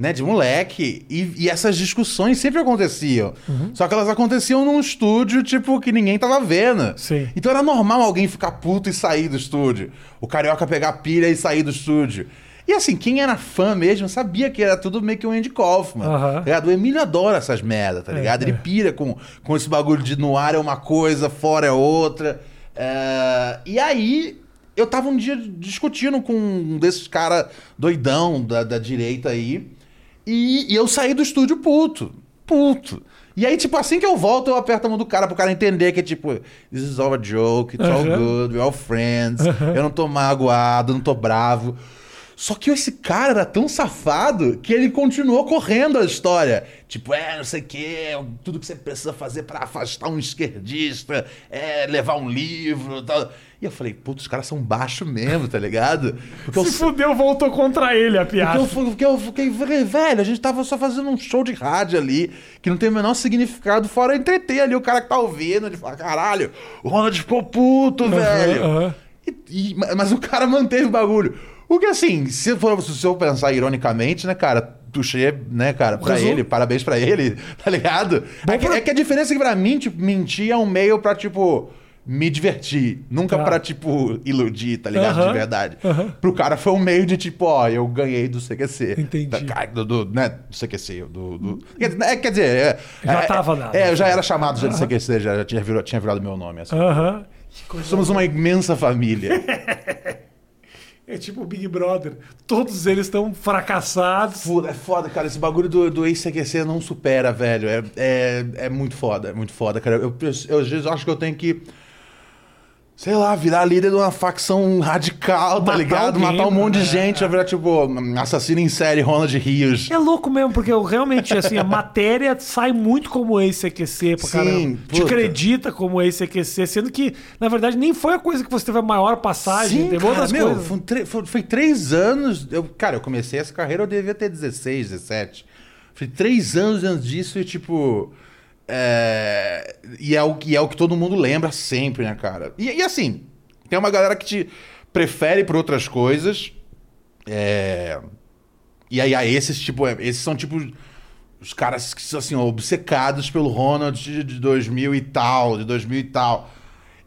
né, de moleque, e, e essas discussões sempre aconteciam. Uhum. Só que elas aconteciam num estúdio, tipo, que ninguém tava vendo. Sim. Então era normal alguém ficar puto e sair do estúdio. O carioca pegar pilha e sair do estúdio. E assim, quem era fã mesmo sabia que era tudo meio que um Andy Kaufman. Aham. tá? O Emílio adora essas merda, tá É, ligado? Ele é. pira com, com esse bagulho de no ar é uma coisa, fora é outra. É, E aí, eu tava um dia discutindo com um desses caras doidão da, da direita aí. E, e eu saí do estúdio puto. Puto. E aí, tipo, assim que eu volto, eu aperto a mão do cara pro cara entender que, tipo, this is all a joke, it's all good, we're all friends. Eu não tô magoado, não tô bravo. Só que esse cara era tão safado que ele continuou correndo a história. Tipo, é, não sei o quê, tudo que você precisa fazer pra afastar um esquerdista, é levar um livro e tal. E eu falei, putz, os caras são baixos mesmo, tá ligado? Porque eu Se fudeu, voltou contra ele a porque piada. eu, porque eu fiquei, velho, a gente tava só fazendo um show de rádio ali, que não tem o menor significado, fora entreter ali o cara que tá ouvindo, ele fala, caralho, o Ronald ficou puto, velho. aham. E- e- mas o cara manteve o bagulho. O que assim, se, for, se eu pensar ironicamente, né, cara, tuxê, né, cara, pra Resumo. ele, parabéns pra ele, tá ligado? É que, é que a diferença é que pra mim, tipo, mentir é um meio pra, tipo, me divertir. Nunca Tá. pra, tipo, iludir, tá ligado? De verdade. aham. Pro cara foi um meio de, tipo, ó, eu ganhei do CQC. Entendi. Da- ca- Do, do, né, do CQC, do... do quer, é, quer dizer... É, Já é, tava dado. É, eu já era chamado já de CQC, já, já tinha, virado, tinha virado meu nome, assim. Aham. Somos uma imensa família. É tipo o Big Brother. Todos eles estão fracassados. É foda, cara. Esse bagulho do, do ex-CQC não supera, velho. É, é, é muito foda, é muito foda, cara. Eu, eu, eu, vezes acho que eu tenho que. Sei lá, virar líder de uma facção radical, tá Matar ligado? alguém, Matar um monte de é, gente, vai virar tipo assassino em série, Ronald Rios. É louco mesmo, porque eu realmente, assim, a matéria sai muito como ex-CQC pra Sim, caramba. Te puta. acredita como ex-CQC, sendo que, na verdade, nem foi a coisa que você teve a maior passagem. Sim, teve cara, outras meu, coisas. foi, foi- foi três anos. Eu, cara, eu comecei essa carreira, eu devia ter 16, 17. Foi três anos antes disso e, tipo. É, e, é o, e é o que todo mundo lembra sempre, né, cara? E, e assim, tem uma galera que te prefere por outras coisas. é, e aí, aí esses, tipo, é, esses são, tipo. Os caras que são assim, obcecados pelo Ronald de, de 2000 e tal, de 2000 e tal.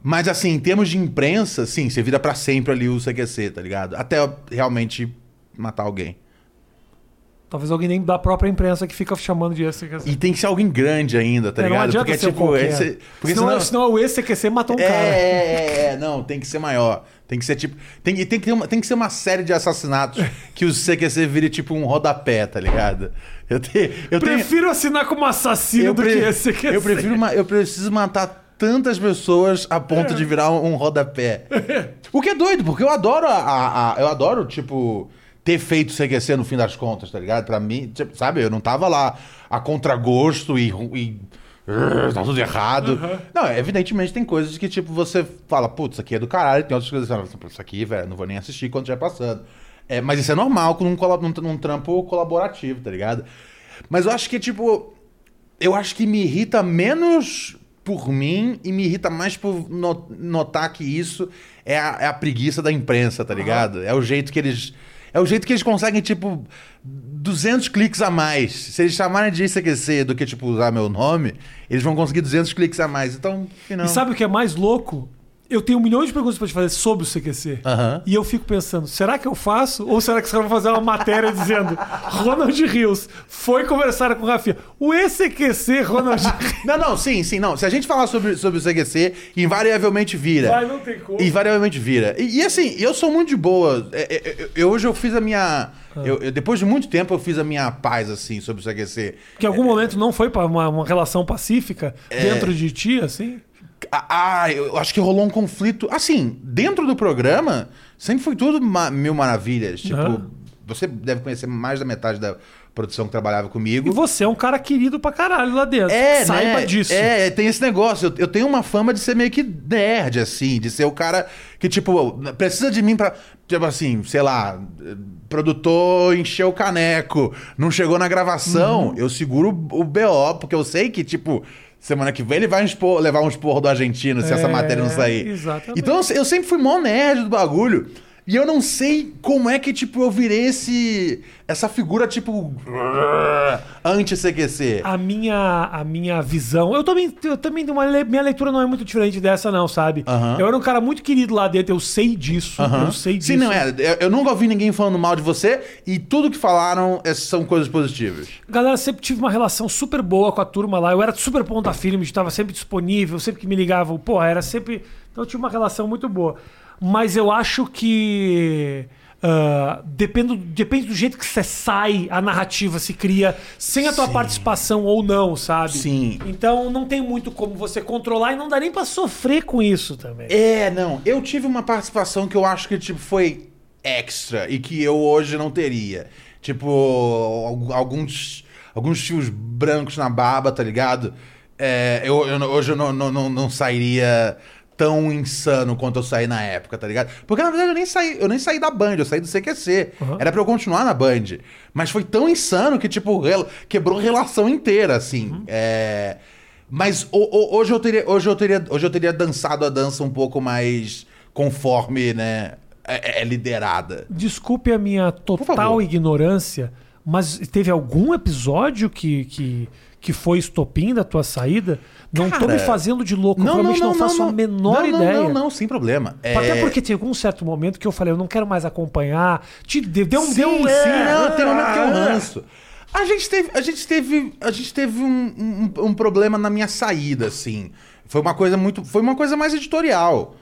Mas assim, em termos de imprensa, sim, você vira pra sempre ali o CQC, tá ligado? Até realmente matar alguém. Talvez alguém nem da própria imprensa que fica chamando de ex-CQC. E tem que ser alguém grande ainda, tá É, não ligado? adianta Porque ser tipo, esse, porque senão, senão, senão o ex-CQC matou um é, cara. é, é, é, não, tem que ser maior. Tem que ser tipo, tem, e tem que ter uma, tem que ser uma série de assassinatos que o CQC vire tipo um rodapé, tá ligado? Eu, te, eu tenho Prefiro assinar como assassino eu, do pre- que ex-CQC. eu prefiro ma- eu preciso matar tantas pessoas a ponto É. de virar um, um rodapé. O que é doido, porque eu adoro a, a- a- eu adoro tipo ter feito CQC no fim das contas, tá ligado? Pra mim, tipo, sabe, eu não tava lá a contragosto e, e "Ugh, tá tudo errado. Não, evidentemente tem coisas que tipo você fala, putz, isso aqui é do caralho, tem outras coisas que você fala, isso aqui, velho, não vou nem assistir quando estiver passando. É, mas isso é normal com um, colab- num, num trampo colaborativo, tá ligado? Mas eu acho que, tipo, eu acho que me irrita menos por mim e me irrita mais por no- notar que isso é a, é a preguiça da imprensa, tá ligado? É o jeito que eles. É o jeito que eles conseguem, tipo, 200 cliques a mais. Se eles chamarem de ICQC do que, tipo, usar meu nome, eles vão conseguir 200 cliques a mais. Então, final. E sabe o que é mais louco? Eu tenho um milhão de perguntas pra te fazer sobre o CQC. Aham. E eu fico pensando, será que eu faço? Ou será que caras vão fazer uma matéria dizendo Ronald Rios foi conversar com o Rafinha. O ECQC Ronald Rios. Não, não, sim, sim, não. Se a gente falar sobre, sobre o CQC, invariavelmente vira. Vai, não tem como. Invariavelmente vira. E, e, assim, eu sou muito de boa. É, é, é, eu- hoje eu fiz a minha. Ah. eu- eu- depois de muito tempo, eu fiz a minha paz, assim, sobre o CQC. Que em algum momento não foi pra uma, uma relação pacífica É. dentro de ti, assim? Ah, eu acho que rolou um conflito. Assim, dentro do programa, sempre foi tudo ma- mil maravilhas. Tipo, Aham. você deve conhecer mais da metade da produção que trabalhava comigo. E você é um cara querido pra caralho lá dentro. É, Saiba né? disso. É, tem esse negócio. Eu, eu tenho uma fama de ser meio que nerd, assim, de ser o cara que, tipo, precisa de mim pra. Tipo assim, sei lá, produtor encheu o caneco, não chegou na gravação, Uhum. eu seguro o BO, porque eu sei que, tipo. Semana que vem ele vai expor- levar um esporro do argentino se essa É, matéria não sair. exatamente. Então eu sempre fui mó nerd do bagulho. E eu não sei como é que, tipo, eu virei esse. Essa figura, tipo. Anti-CQC. A minha, a minha visão. Eu também, eu também uma minha leitura não é muito diferente dessa, não, sabe? Eu era um cara muito querido lá dentro, eu sei disso. Eu sei disso. Sim, não é. Eu, eu nunca ouvi ninguém falando mal de você e tudo que falaram é- são coisas positivas. Galera, sempre tive uma relação super boa com a turma lá. Eu era super ponta firme, estava sempre disponível, sempre que me ligavam, pô, era sempre. Então eu tinha uma relação muito boa. Mas eu acho que. ah, depende, depende do jeito que você sai, a narrativa se cria, sem a tua Sim. participação ou não, sabe? Sim. Então não tem muito como você controlar e não dá nem pra sofrer com isso também. É, não. Eu tive uma participação que eu acho que tipo, foi extra e que eu hoje não teria. Tipo, al- alguns, alguns fios brancos na barba, tá ligado? É, eu, eu hoje eu não, não, não, não sairia tão insano quanto eu saí na época, tá ligado? Porque na verdade eu nem saí, eu nem saí da Band, eu saí do CQC. Uhum. Era pra eu continuar na Band. Mas foi tão insano que, tipo, rel- quebrou a relação inteira, assim. É. Mas ho- ho- hoje eu, teria, hoje, eu teria, hoje eu teria dançado a dança um pouco mais conforme, né? É, é liderada. Desculpe a minha total ignorância, mas teve algum episódio que, que, que foi estopim da tua saída? Não tô Cara, me fazendo de louco, eu realmente não, faço a menor não, não, ideia. Não, não, sem problema. É... Até porque teve um certo momento que eu falei, eu não quero mais acompanhar. Te deu, deu, Sim, deu um. sim, é, não, tem um momento que eu é. ranço. A gente teve, a gente teve, a gente teve um, um, um problema na minha saída, assim. Foi uma coisa muito, foi uma coisa mais editorial.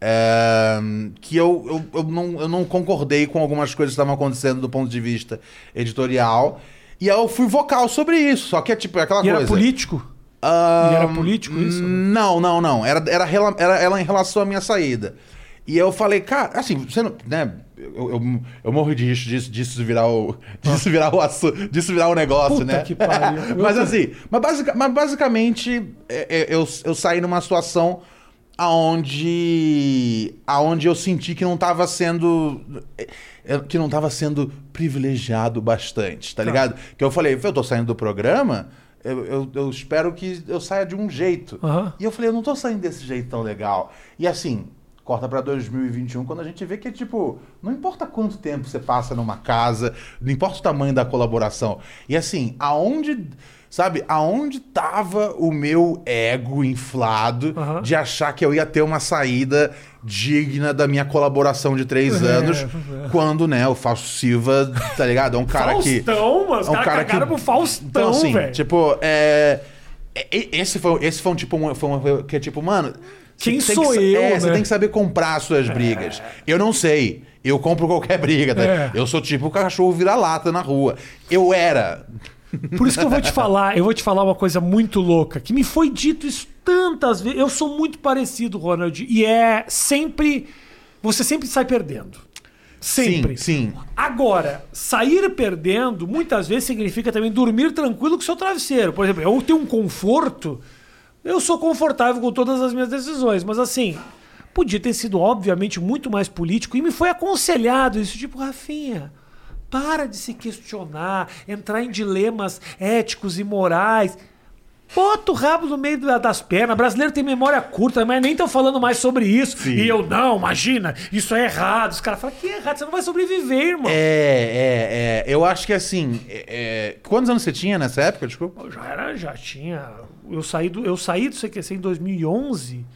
é, que eu, eu, eu, não, eu não concordei com algumas coisas que estavam acontecendo do ponto de vista editorial. E aí eu fui vocal sobre isso. Só que é tipo é aquela E coisa. era político? E era político isso? Não, não, não. Era, era, era ela em relação à minha saída. E eu falei, cara, assim, você não. Né, eu, eu, eu morro de risco disso, disso virar o. Disso virar o assu- disso virar o negócio, Puta né? que pariu. Mas assim, mas, basica- mas basicamente é, é, eu, eu saí numa situação aonde. aonde eu senti que não tava sendo. é, Que não tava sendo privilegiado bastante, tá Tá. ligado? Que eu falei, eu tô saindo do programa. Eu, eu, eu espero que eu saia de um jeito. Aham. E eu falei, eu não tô saindo desse jeito tão legal. E assim, corta pra 2021, quando a gente vê que, tipo, não importa quanto tempo você passa numa casa, não importa o tamanho da colaboração. E assim, aonde. Sabe, aonde tava o meu ego inflado Aham. de achar que eu ia ter uma saída digna da minha colaboração de três É, anos, é. quando, né, o Fausto Silva, tá ligado? É um cara que. Faustão, mano. É um cara cagaram que- pro Faustão, Então, assim, velho. tipo, é. e- Esse foi, esse foi um tipo. Um, foi um, que é tipo, mano. Quem sou que, eu, É, né? você tem que saber comprar as suas brigas. Eu não sei. Eu compro qualquer briga. tá? É. Eu sou tipo o cachorro vira-lata na rua. Eu era. Por isso que eu vou te falar, eu vou te falar uma coisa muito louca, que me foi dito isso tantas vezes. Eu sou muito parecido, Ronald, e é sempre. Você sempre sai perdendo. Sempre. Sim, sim. Agora, sair perdendo muitas vezes significa também dormir tranquilo com o seu travesseiro. Por exemplo, eu tenho um conforto, eu sou confortável com todas as minhas decisões, mas assim, podia ter sido obviamente muito mais político e me foi aconselhado isso, tipo, Rafinha, para de se questionar, entrar em dilemas éticos e morais. Bota o rabo no meio da- das pernas. brasileiro tem memória curta, mas nem estão falando mais sobre isso. Sim. E eu, não, imagina, isso é errado. Os caras falam que é errado, você não vai sobreviver, irmão. É, é, é. Eu acho que assim. é- é, Quantos anos você tinha nessa época? Desculpa. Eu já era, já tinha. Eu saí do, eu saí do CQC em 2011.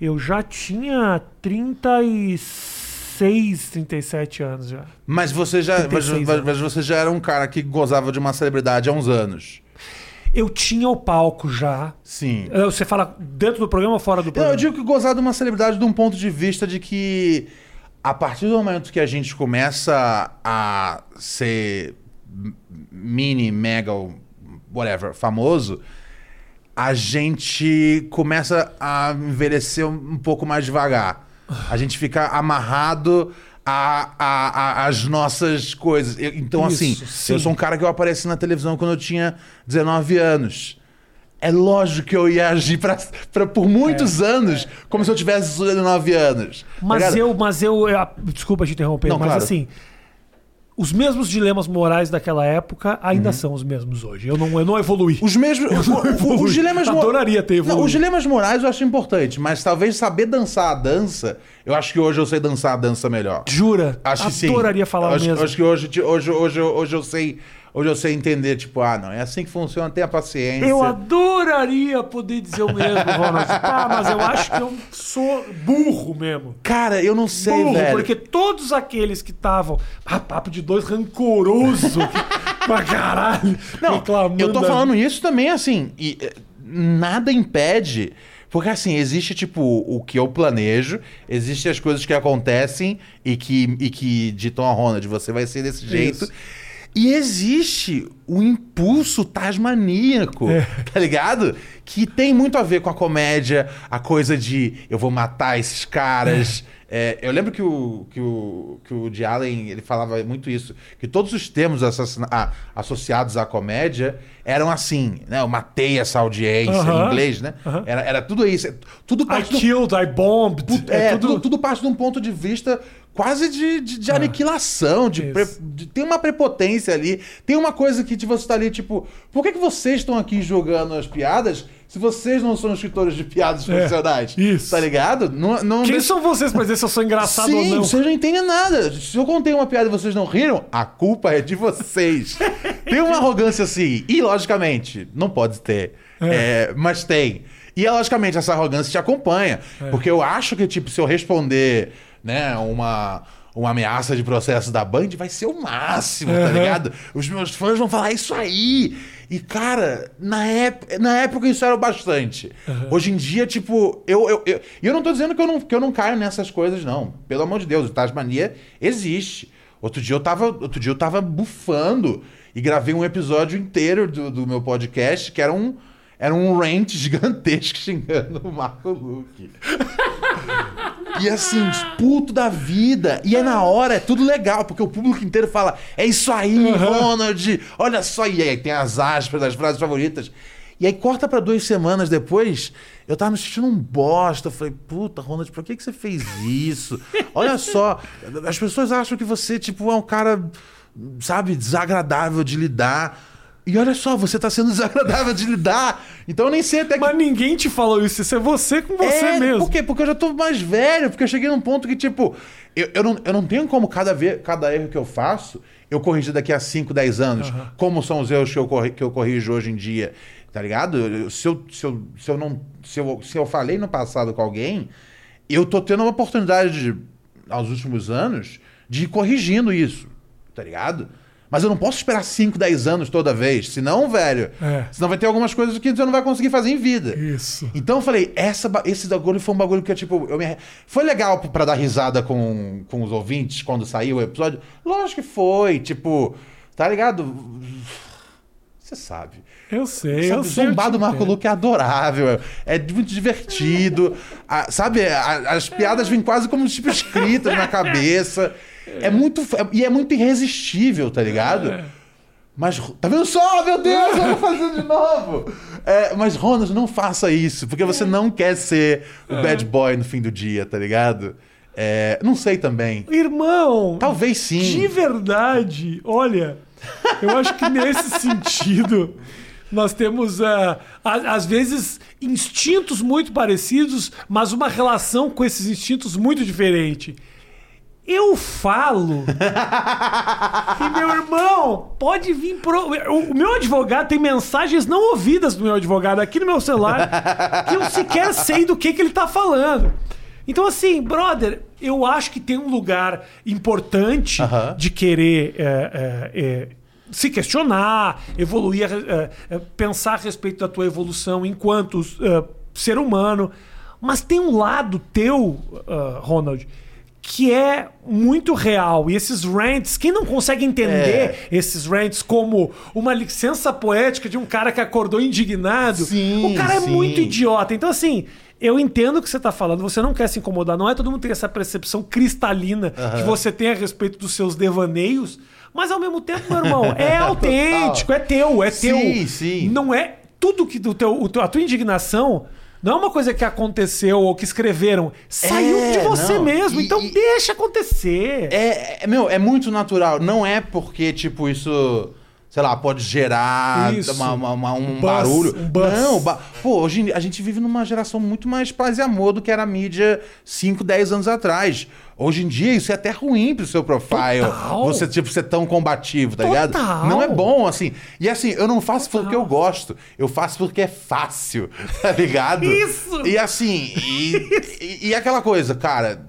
Eu já tinha 36, 37 anos já. Mas você já. Mas, 36 mas- você já era um cara que gozava de uma celebridade há uns anos. Eu tinha o palco já. Sim. Eh, Você fala dentro do programa ou fora do programa? eu digo que gozar de uma celebridade de um ponto de vista de que a partir do momento que a gente começa a ser mini, mega, whatever, famoso, a gente começa a envelhecer um pouco mais devagar. A gente fica amarrado a, a- a- às nossas coisas. Eu- então, Isso, assim, sim. eu sou um cara que eu apareci na televisão quando eu tinha 19 anos. É lógico que eu ia agir pra, pra- por muitos anos como se eu tivesse 19 anos. tá Mas ligado? eu, mas eu, eu- Desculpa te interromper, Não, mas claro. assim. Os mesmos dilemas morais daquela época ainda são os mesmos hoje. Eu não, eu não evoluí. Uhum. Os mesmos. o- o- evolui. os dilemas mo- Adoraria ter Não, evoluído. os dilemas morais eu acho importante, mas talvez saber dançar a dança, eu acho que hoje eu sei dançar a dança melhor. Jura? Acho que sim. Adoraria falar Eu acho, mesmo. Acho que hoje, hoje, hoje, hoje eu sei. Hoje eu sei entender, tipo, ah, não, é assim que funciona, tenha paciência. Eu adoraria poder dizer o mesmo, Ronald. Tá, mas eu acho que eu sou burro mesmo. Cara, eu não sei, burro, velho. porque todos aqueles que estavam. Ah, papo de dois rancoroso pra caralho. Não, reclamando eu tô falando isso também, assim, e eh, nada impede. Porque, assim, existe, tipo, o que eu planejo, existem as coisas que acontecem e que, e que ditam a Ronald, você vai ser desse jeito. Isso. E existe o impulso tasmaníaco, É. tá ligado? Que tem muito a ver com a comédia, a coisa de eu vou matar esses caras. É, eu lembro que o, que, o, que o Woody Allen ele falava muito isso, que todos os termos assassina- a- associados à comédia eram assim, né? Eu matei essa audiência, Aham. em inglês, né? Aham. Era, era tudo isso. Tudo I do killed, I bombed. é, tudo... Tudo, parte de um ponto de vista quase de, de, de aniquilação, de, pre- de- tem uma prepotência ali, tem uma coisa que tipo, você tá ali, tipo, por que, que vocês estão aqui jogando as piadas se vocês não são escritores de piadas É, profissionais? isso. Tá ligado? Não, não Quem deixa- são vocês pra dizer se eu sou engraçado Sim, ou não? vocês não entendem nada. Se eu contei uma piada e vocês não riram, a culpa é de vocês. tem uma arrogância assim. E, logicamente, não pode ter. É, mas tem. E, logicamente, essa arrogância te acompanha. É. Porque eu acho que, tipo, se eu responder, né, uma... uma ameaça de processo da Band, vai ser o máximo, tá Uhum. ligado? Os meus fãs vão falar "É isso aí. E, cara, na, ép na época isso era bastante. Hoje em dia, tipo, eu, eu, eu, eu não tô dizendo que eu não, que eu não caio nessas coisas, não. Pelo amor de Deus, o Tasmania existe. Outro dia eu tava, outro dia eu tava bufando e gravei um episódio inteiro do, do meu podcast que era um, era um rant gigantesco xingando o Marco Luque. E assim, puto da vida. E é na hora, é tudo legal, porque o público inteiro fala: é isso aí, Ronald, olha só. E aí tem as aspas, as frases favoritas. E aí corta pra duas semanas depois, eu tava me sentindo um bosta. Eu falei, puta, Ronald, por que, que você fez isso? Olha só, as pessoas acham que você, tipo, é um cara, sabe, desagradável de lidar. E olha só, você tá sendo desagradável de lidar. Então eu nem sei até que Mas ninguém te falou isso, isso é você com você é, mesmo. Por quê? Porque eu já tô mais velho, porque eu cheguei num ponto que, tipo, eu, eu, não, eu não tenho como cada, vez, cada erro que eu faço eu corrigir daqui a 5, 10 anos, como são os erros que eu, corri, que eu corrijo hoje em dia. Tá ligado? Eu- Se eu, se, eu, se, eu não, se, eu, se eu falei no passado com alguém, eu tô tendo uma oportunidade, de, aos últimos anos, de ir corrigindo isso. Tá ligado? Mas eu não posso esperar 5, 10 anos toda vez. Senão, velho, É. senão vai ter algumas coisas que você não vai conseguir fazer em vida. Isso. Então eu falei, essa, esse bagulho foi um bagulho que eu, tipo, eu me... Foi legal pra dar risada com, com os ouvintes quando saiu o episódio? Lógico que foi, tipo, tá ligado? Você sabe. Eu sei, eu Sabe, sei. zombar eu te do Marco. Luque é adorável, é muito divertido. A- sabe, a- as piadas vêm quase como tipo escritas na cabeça. É muito. é- e é muito irresistível, tá ligado? É. Mas, tá vendo só? Meu Deus, eu vou fazer de novo. É, mas, Ronald, não faça isso, porque você não quer ser o bad boy no fim do dia, tá ligado? É, não sei também. Irmão, Talvez sim. de verdade, olha, eu acho que nesse sentido nós temos, a- às vezes, instintos muito parecidos, mas uma relação com esses instintos muito diferente. Eu falo que meu irmão pode vir pro. O, meu advogado tem mensagens não ouvidas do meu advogado aqui no meu celular que eu sequer sei do que, que ele tá falando. Então, assim, brother, eu acho que tem um lugar importante Aham. de querer é, é, é, se questionar, evoluir, é, é, pensar a respeito da tua evolução enquanto é, ser humano. Mas tem um lado teu, ah, Ronald, que é muito real. E esses rants, quem não consegue entender esses rants como uma licença poética de um cara que acordou indignado, Sim, o cara é sim. muito idiota. Então, assim, eu entendo o que você tá falando, você não quer se incomodar, não é todo mundo tem essa percepção cristalina que você tem a respeito dos seus devaneios, mas ao mesmo tempo, meu irmão, é autêntico, é teu, é Sim, teu. sim. Não é tudo que do teu- a tua indignação não é uma coisa que aconteceu ou que escreveram, saiu É, de você não, mesmo, e- então e- deixa acontecer. É, é- meu, é muito natural. Não é porque, tipo, isso, sei lá, pode gerar Isso. uma- uma- uma- um Buzz, barulho. um. Não, ba- pô, hoje a gente vive numa geração muito mais paz e amor do que era a mídia 5, 10 anos atrás. Hoje em dia isso é até ruim pro seu profile. Total. Você, tipo, ser tão combativo, tá ligado? Total. Não é bom, assim. E assim, eu não faço porque eu gosto. Eu faço porque é fácil, tá ligado? Isso! E assim, e, e- e aquela coisa, cara,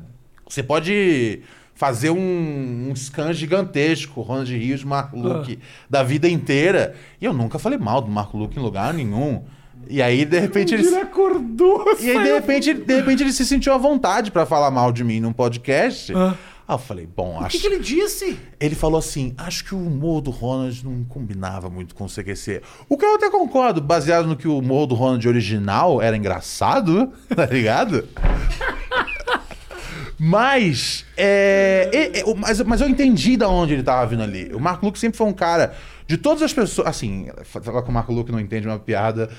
você pode fazer um, um scan gigantesco, Ronald Rios, Marco Luque, da vida inteira. E eu nunca falei mal do Marco Luque em lugar nenhum. E aí, de repente, ele. Ele acordou. E aí, de repente, de repente, ele se sentiu à vontade pra falar mal de mim num podcast. Ah. Aí eu falei, bom, O acho que, que ele disse? ele falou assim: acho que o humor do Ronald não combinava muito com o CQC. O que eu até concordo, baseado no que o humor do Ronald original era engraçado, tá ligado? Mas, é, é, é, mas, mas eu entendi da onde ele tava vindo ali. O Marco Luque sempre foi um cara. De todas as pessoas. Assim, falar que o Marco Luque não entende uma piada.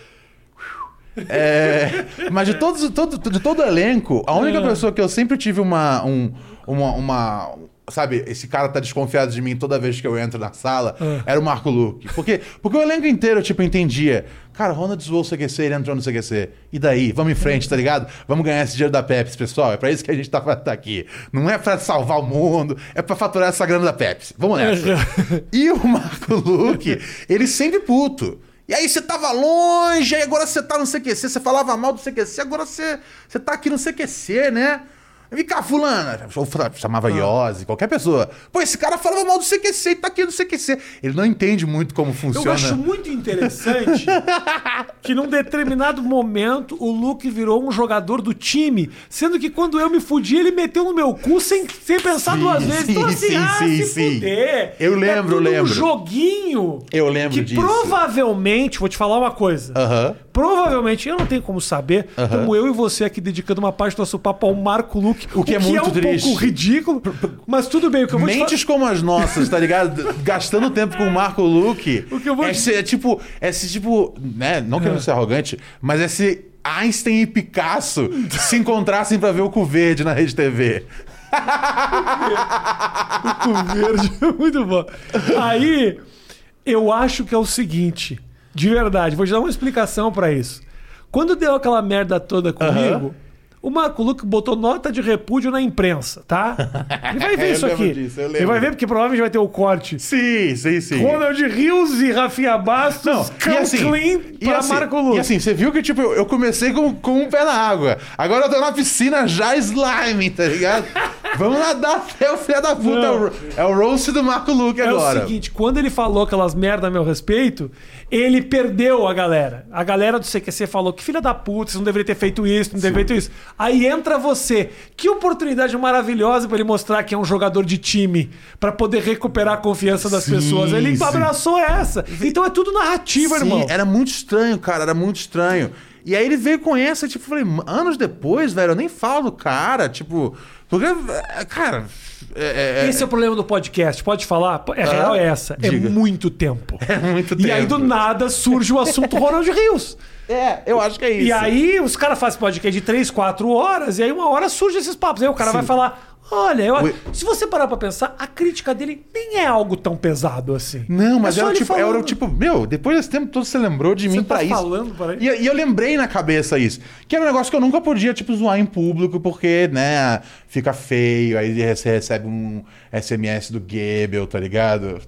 É, mas de, todos, todo, de todo o elenco, a única É. pessoa que eu sempre tive uma, um, uma, uma- Sabe, esse cara tá desconfiado de mim toda vez que eu entro na sala, É. era o Marco Luque. Porque, porque o elenco inteiro, tipo, entendia. Cara, Ronald zoou o CQC, ele entrou no CQC. E daí? Vamos em frente, tá ligado? Vamos ganhar esse dinheiro da Pepsi, pessoal. É pra isso que a gente tá, tá aqui. Não é pra salvar o mundo, é pra faturar essa grana da Pepsi. Vamos nessa. E o Marco Luque, ele sempre puto. E aí você tava longe, aí agora você tá no CQC, você falava mal do CQC, agora você, você tá aqui no CQC, né? Vem cá, fulana. Ou chamava Iose, qualquer pessoa. Pô, esse cara falava mal do CQC e tá aqui no CQC. Ele não entende muito como Eu funciona. acho muito interessante que num determinado momento o Luke virou um jogador do time, sendo que quando eu me fudi, ele meteu no meu cu sem, sem pensar Sim, duas vezes. então sim, assim, sim, ah, sim, sim. fuder. Eu lembro, é eu lembro. um joguinho. Eu lembro que disso. provavelmente, vou te falar uma coisa. Aham. Provavelmente, eu não tenho como saber, Aham. como eu e você aqui dedicando uma parte do nosso papo ao Marco Luke, O que é muito um triste. pouco ridículo, mas tudo bem, o que eu vou falar- Mentes como as nossas, tá ligado? Gastando tempo com o Marco Luke. O que eu vou é, ser- é tipo, é tipo, né? Não querendo ser arrogante, mas é se Einstein e Picasso se encontrassem pra ver o cu verde na Rede TV. O verde é muito bom. Aí, eu acho que é o seguinte, de verdade, vou te dar uma explicação pra isso. Quando deu aquela merda toda comigo, o Marco Luque botou nota de repúdio na imprensa, tá? Ele vai ver isso aqui. disso, Ele vai ver porque provavelmente vai ter o corte. Sim, sim, sim. Ronald Rios e Rafinha Bastos, Não, cão assim, clean e pra assim, Marco Luque. E assim, você viu que, tipo, eu, eu comecei com, com um pé na água. Agora eu tô na piscina já slime, tá ligado? Vamos nadar até o filho da puta. Não. É o, é roast do Marco Luque É agora. o seguinte, quando ele falou aquelas merda a meu respeito, ele perdeu a galera. A galera do CQC falou que filha da puta, você não deveria ter feito isso, não deveria ter feito isso. Aí entra você. Que oportunidade maravilhosa pra ele mostrar que é um jogador de time, pra poder recuperar a confiança das Sim, pessoas. Ele sim. abraçou essa. Então é tudo narrativa, Sim, irmão. era muito estranho, cara, era muito estranho. E aí ele veio com essa, tipo, falei, anos depois, velho, eu nem falo do cara, tipo. Porque, é, cara. É, é- Esse é o problema do podcast. Pode falar? É real é essa. Diga. É muito tempo. é muito E aí do tempo. nada surge o assunto Ronald Rios. É, eu acho que é isso. E aí os caras fazem podcast de 3, 4 horas, e aí uma hora surge esses papos. Aí o cara vai falar: Olha, eu- Oi. se você parar pra pensar, a crítica dele nem é algo tão pesado assim. Não, mas É era, tipo, era falando. tipo, meu, depois desse tempo todo você lembrou de mim tá pra isso. falando pra ele? E, e eu lembrei na cabeça isso. Que era um negócio que eu nunca podia, tipo, zoar em público, porque, né, fica feio, aí você recebe um SMS do Goebbels, tá ligado?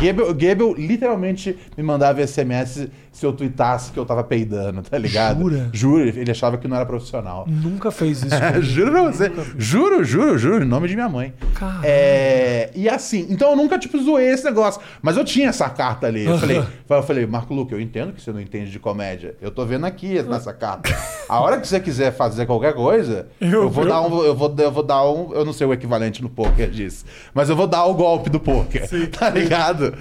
Goebbels, Goebbels literalmente me mandava SMS se eu tweetasse que eu tava peidando, tá ligado? Jura? Juro, ele achava que não era profissional. Nunca fez isso. juro pra você. Juro, juro, juro, em nome de minha mãe. Caralho. É, e assim, então eu nunca, tipo, zoei esse negócio. Mas eu tinha essa carta ali. Eu falei, eu falei, Marco Luque, eu entendo que você não entende de comédia. Eu tô vendo aqui nessa carta. A hora que você quiser fazer qualquer coisa, eu, Eu- vou dar um. Eu vou, eu vou dar um. Eu não sei o equivalente no poker disso. Mas eu vou dar o golpe do poker. tá ligado?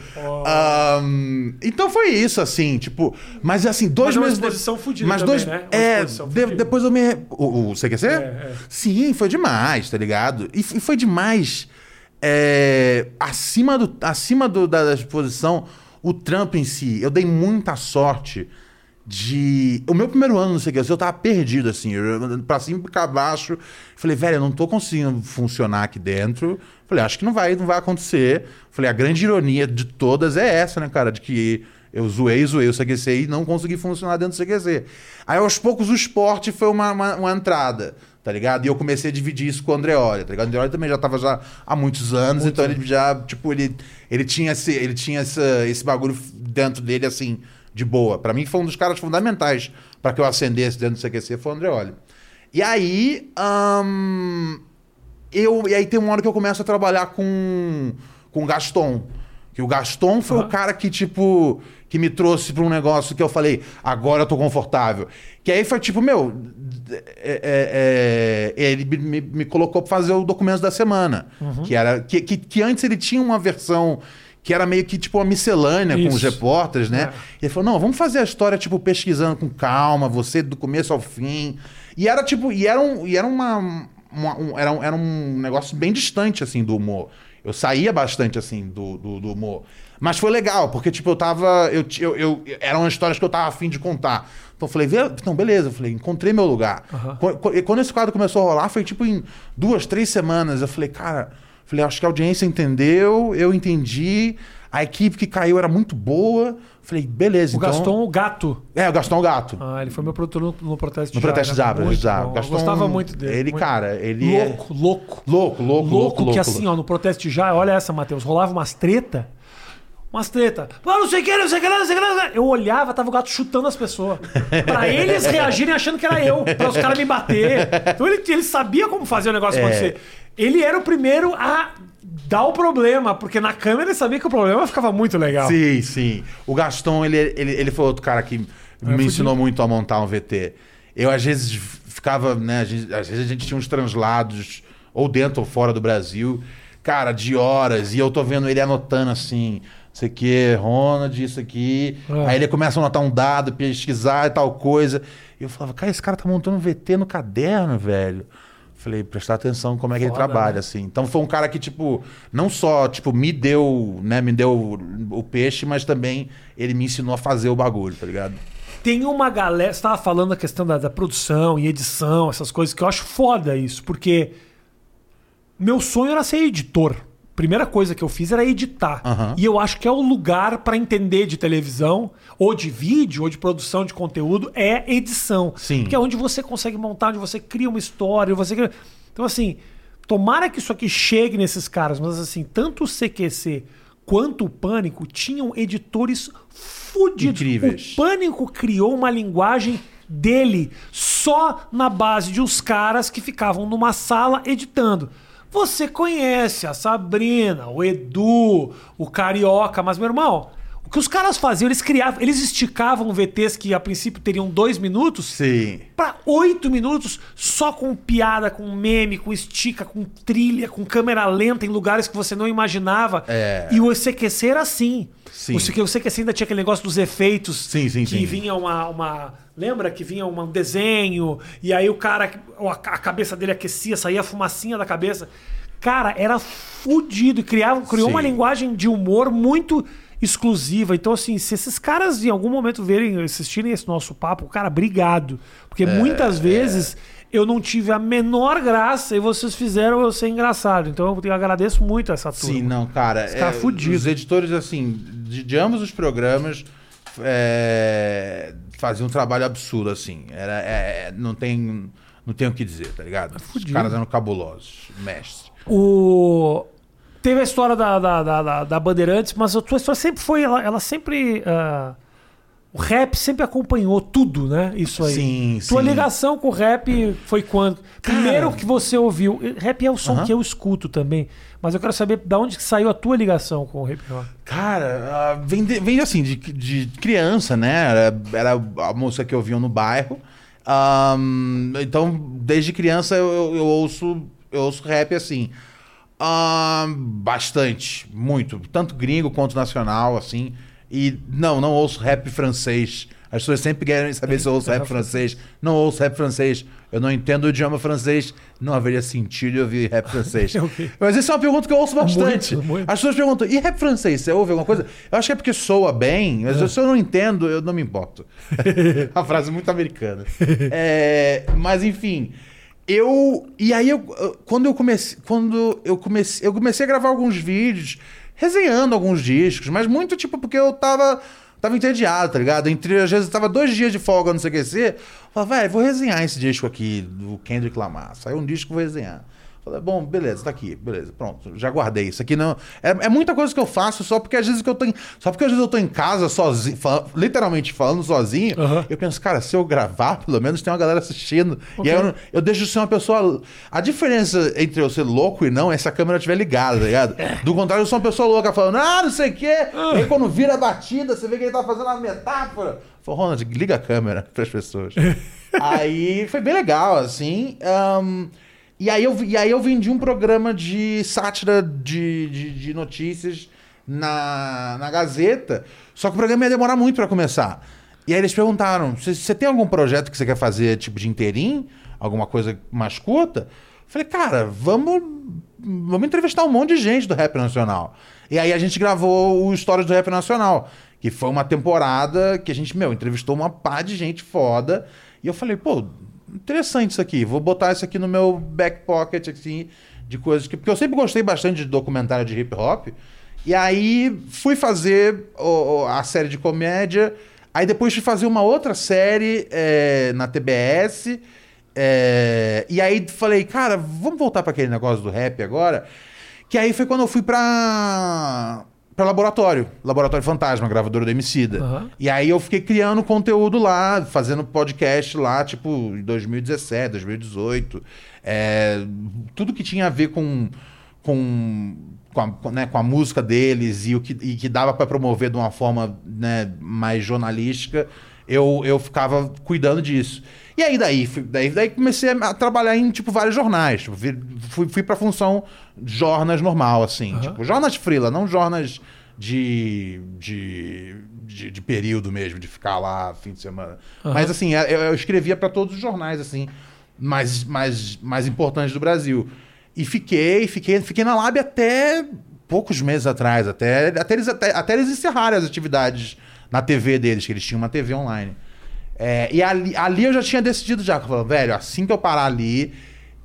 Ahn, então foi isso, assim, tipo. Mas assim, dois Mas é uma meses. de- exposição fudida Mas também, dois. né? Uma É, exposição de- depois eu me. O, o CQC? é. Sim, foi demais, tá ligado? E, e foi demais. é, acima do, acima do, da, da exposição, o trampo em si. Eu dei muita sorte de. O meu primeiro ano no CQC, eu tava perdido, assim. Eu, pra cima e pra baixo. Falei, velho, eu não tô conseguindo funcionar aqui dentro. Falei, acho que não vai, não vai acontecer. Falei, a grande ironia de todas é essa, né, cara? De que eu zoei, zoei o CQC e não consegui funcionar dentro do CQC. Aí, aos poucos, o esporte foi uma, uma, uma entrada, tá ligado? E eu comecei a dividir isso com o Andreoli, tá ligado? O Andreoli também já tava já há muitos anos, então ele já, tipo, ele, ele tinha, esse, ele tinha essa, esse bagulho dentro dele, assim, de boa. Pra mim, foi um dos caras fundamentais pra que eu acendesse dentro do CQC, foi o Andreoli. E aí, ahn, eu, e aí tem uma hora que eu começo a trabalhar com, com Gaston. Que o Gaston foi o cara que, tipo, que me trouxe pra um negócio que eu falei, agora eu tô confortável. Que aí foi tipo, meu, é- é- é, ele me, me- colocou pra fazer o documento da semana. Que era. Que, que, que antes ele tinha uma versão que era meio que tipo uma miscelânea com os Isso. repórteres, né? É. E ele falou: não, vamos fazer a história, tipo, pesquisando com calma, você do começo ao fim. E era tipo, e era, um, e era uma. uma- um, era, um, era um negócio bem distante, assim, do humor. Eu saía bastante, assim, do, do, do humor. Mas foi legal, porque, tipo, eu tava. Eu, eu, eu, eram histórias que eu tava afim de contar. Então eu falei, "Vê- então beleza, eu falei, encontrei meu lugar. Qu- e Quando esse quadro começou a rolar, foi tipo em duas, três semanas. Eu falei, cara, falei, acho que a audiência entendeu, eu entendi, a equipe que caiu era muito boa. Falei, beleza, O então. Gaston, o gato. É, o Gaston Gato. Ah, ele foi meu produtor no, no Protesto de no Protesto de Muito exato. Gaston, Eu gostava muito dele. Ele, muito. cara, ele é. Louco, louco. Louco, louco, louco. Louco, que louco. assim, ó, no Protesto de Já, olha essa, Matheus, rolava umas treta. umas treta. Não sei o que, não sei o que, não sei o que. não sei o que. Eu olhava, tava o gato chutando as pessoas. pra eles reagirem achando que era eu, pra os caras me bater. Então ele, ele sabia como fazer o negócio É. acontecer. Ele era o primeiro a dar o problema, porque na câmera ele sabia que o problema ficava muito legal. Sim, sim. O Gaston, ele, ele, ele foi outro cara que me fudido. ensinou muito a montar um VT. Eu, às vezes, ficava, né? a gente- às vezes a gente tinha uns translados, ou dentro ou fora do Brasil, cara, de horas, e eu tô vendo ele anotando assim. Isso aqui, Ronald, isso aqui. Ah. Aí ele começa a anotar um dado, pesquisar e tal coisa. E eu falava, cara, esse cara tá montando um VT no caderno, velho. Falei, prestar atenção como é que ele Foda, trabalha, né? assim. Então foi um cara que, tipo, não só, tipo, me deu, né, me deu o peixe, mas também ele me ensinou a fazer o bagulho, tá ligado? Tem uma galera. Você tava falando da questão da, da produção e edição, essas coisas, que eu acho foda isso, porque meu sonho era ser editor. Primeira coisa que eu fiz era editar. Aham. E eu acho que é o lugar pra entender de televisão, ou de vídeo, ou de produção de conteúdo, é edição. Sim. Que é onde você consegue montar, onde você cria uma história, você cria... Então, assim, tomara que isso aqui chegue nesses caras, mas assim, tanto o CQC quanto o Pânico tinham editores fudidos. Incríveis. O Pânico criou uma linguagem dele só na base de uns caras que ficavam numa sala editando. Você conhece a Sabrina, o Edu, o Carioca, mas meu irmão, o que os caras faziam, eles criavam, eles esticavam VTs que a princípio teriam dois minutos Sim. para oito minutos só com piada, com meme, com estica, com trilha, com câmera lenta em lugares que você não imaginava. É. E o CQC era assim. Sim. O CQ o CQC ainda tinha aquele negócio dos efeitos. Sim, sim, que vinha uma, uma. Lembra que vinha um desenho, e aí o cara. A cabeça dele aquecia, saía a fumacinha da cabeça. Cara, era fudido. E criava, criou uma linguagem de humor muito exclusiva. Então, assim, se esses caras em algum momento verem, assistirem esse nosso papo, cara, obrigado. Porque É, muitas vezes eu não tive a menor graça e vocês fizeram eu ser engraçado. Então eu agradeço muito essa turma. Sim, não, cara. Os caras fudidos. Os editores, assim, de, de ambos os programas é, faziam um trabalho absurdo, assim. Era, é, é, não, tem, não tem o que dizer, tá ligado? Os fudido. caras eram cabulosos, mestre. O... Teve a história da, da, da, da- Bandeirantes, mas a tua história sempre foi. Ela, ela sempre. ah, O rap sempre acompanhou tudo, né? Isso aí. Sim, Tua sim. ligação com o rap foi quando? Primeiro que você ouviu. Rap é o som que eu escuto também. Mas eu quero saber de onde que saiu a tua ligação com o hip hop. Cara, ah, vem, de- vem assim, de, de criança, né? Era, era a música que eu ouvia no bairro. Ahn, então, desde criança eu, eu- eu ouço, eu ouço rap assim. Ahn, bastante, muito. Tanto gringo quanto nacional, assim. E não, não ouço rap francês. As pessoas sempre querem saber se eu ouço rap francês. Não ouço rap francês. Eu não entendo o idioma francês. Não haveria sentido eu ouvir rap francês. Ok. Mas isso é uma pergunta que eu ouço bastante. Muito, muito. As pessoas perguntam, e rap francês, você ouve alguma coisa? Eu acho que é porque soa bem, mas se eu não entendo, eu não me importo. a frase muito americana. É, mas enfim, eu. E aí eu. Quando eu comecei. Quando eu comecei. Eu comecei a gravar alguns vídeos, resenhando alguns discos, mas muito tipo porque eu tava. Tava entediado, tá ligado? Entre, às vezes eu tava dois dias de folga no CQC. Falei, velho, vou resenhar esse disco aqui do Kendrick Lamar. Saiu um disco, vou resenhar. Falei, bom, beleza, tá aqui, beleza, pronto, já guardei. Isso aqui não. É, é muita coisa que eu faço só porque às vezes que eu tô em, Só porque às vezes eu tô em casa sozinho, fal- literalmente falando sozinho, eu penso, cara, se eu gravar, pelo menos tem uma galera assistindo. Ok. E aí eu, eu deixo de ser uma pessoa. A diferença entre eu ser louco e não é se a câmera estiver ligada, tá ligado? Do contrário, eu sou uma pessoa louca falando, ah, não sei o quê. E aí quando vira a batida, você vê que ele tá fazendo uma metáfora. Falei, Ronald, liga a câmera pras pessoas. aí foi bem legal, assim. ahn, e, aí eu, e aí eu vendi um programa de sátira de, de, de notícias na, na Gazeta. Só que o programa ia demorar muito pra começar. E aí eles perguntaram: "Você- tem algum projeto que você quer fazer, tipo de interim? Alguma coisa mais curta? Falei, cara, vamos, vamos entrevistar um monte de gente do rap nacional. E aí a gente gravou o Histórias do Rap Nacional, que foi uma temporada que a gente, meu, entrevistou uma pá de gente foda. E eu falei, pô, interessante isso aqui. Vou botar isso aqui no meu back pocket, assim, de coisas que. Porque eu sempre gostei bastante de documentário de hip hop. E aí fui fazer o- a série de comédia. Aí depois fui fazer uma outra série é, na TBS. é, e aí falei, cara, vamos voltar para aquele negócio do rap agora. Que aí foi quando eu fui pra, pra laboratório. Laboratório Fantasma, gravadora do Emicida. Aham. E aí eu fiquei criando conteúdo lá, fazendo podcast lá, tipo, em 2017, 2018. É, tudo que tinha a ver com, com, com, a, né, com a música deles e o que, e que dava pra promover de uma forma né, mais jornalística, eu, eu ficava cuidando disso. E aí daí, daí, daí comecei a trabalhar em tipo vários jornais. Tipo, fui, fui pra função jornas normal, assim. Aham. Tipo, jornas frila, não jornas de, de, de, de período mesmo, de ficar lá fim de semana. Aham. Mas assim, eu, eu escrevia pra todos os jornais, assim, mais, mais, mais importantes do Brasil. E fiquei, fiquei, fiquei na Lab até poucos meses atrás, até, até, eles, até, até eles encerrarem as atividades na TV deles, que eles tinham uma TV online. É, e ali, ali eu já tinha decidido já, falava, velho, assim que eu parar ali,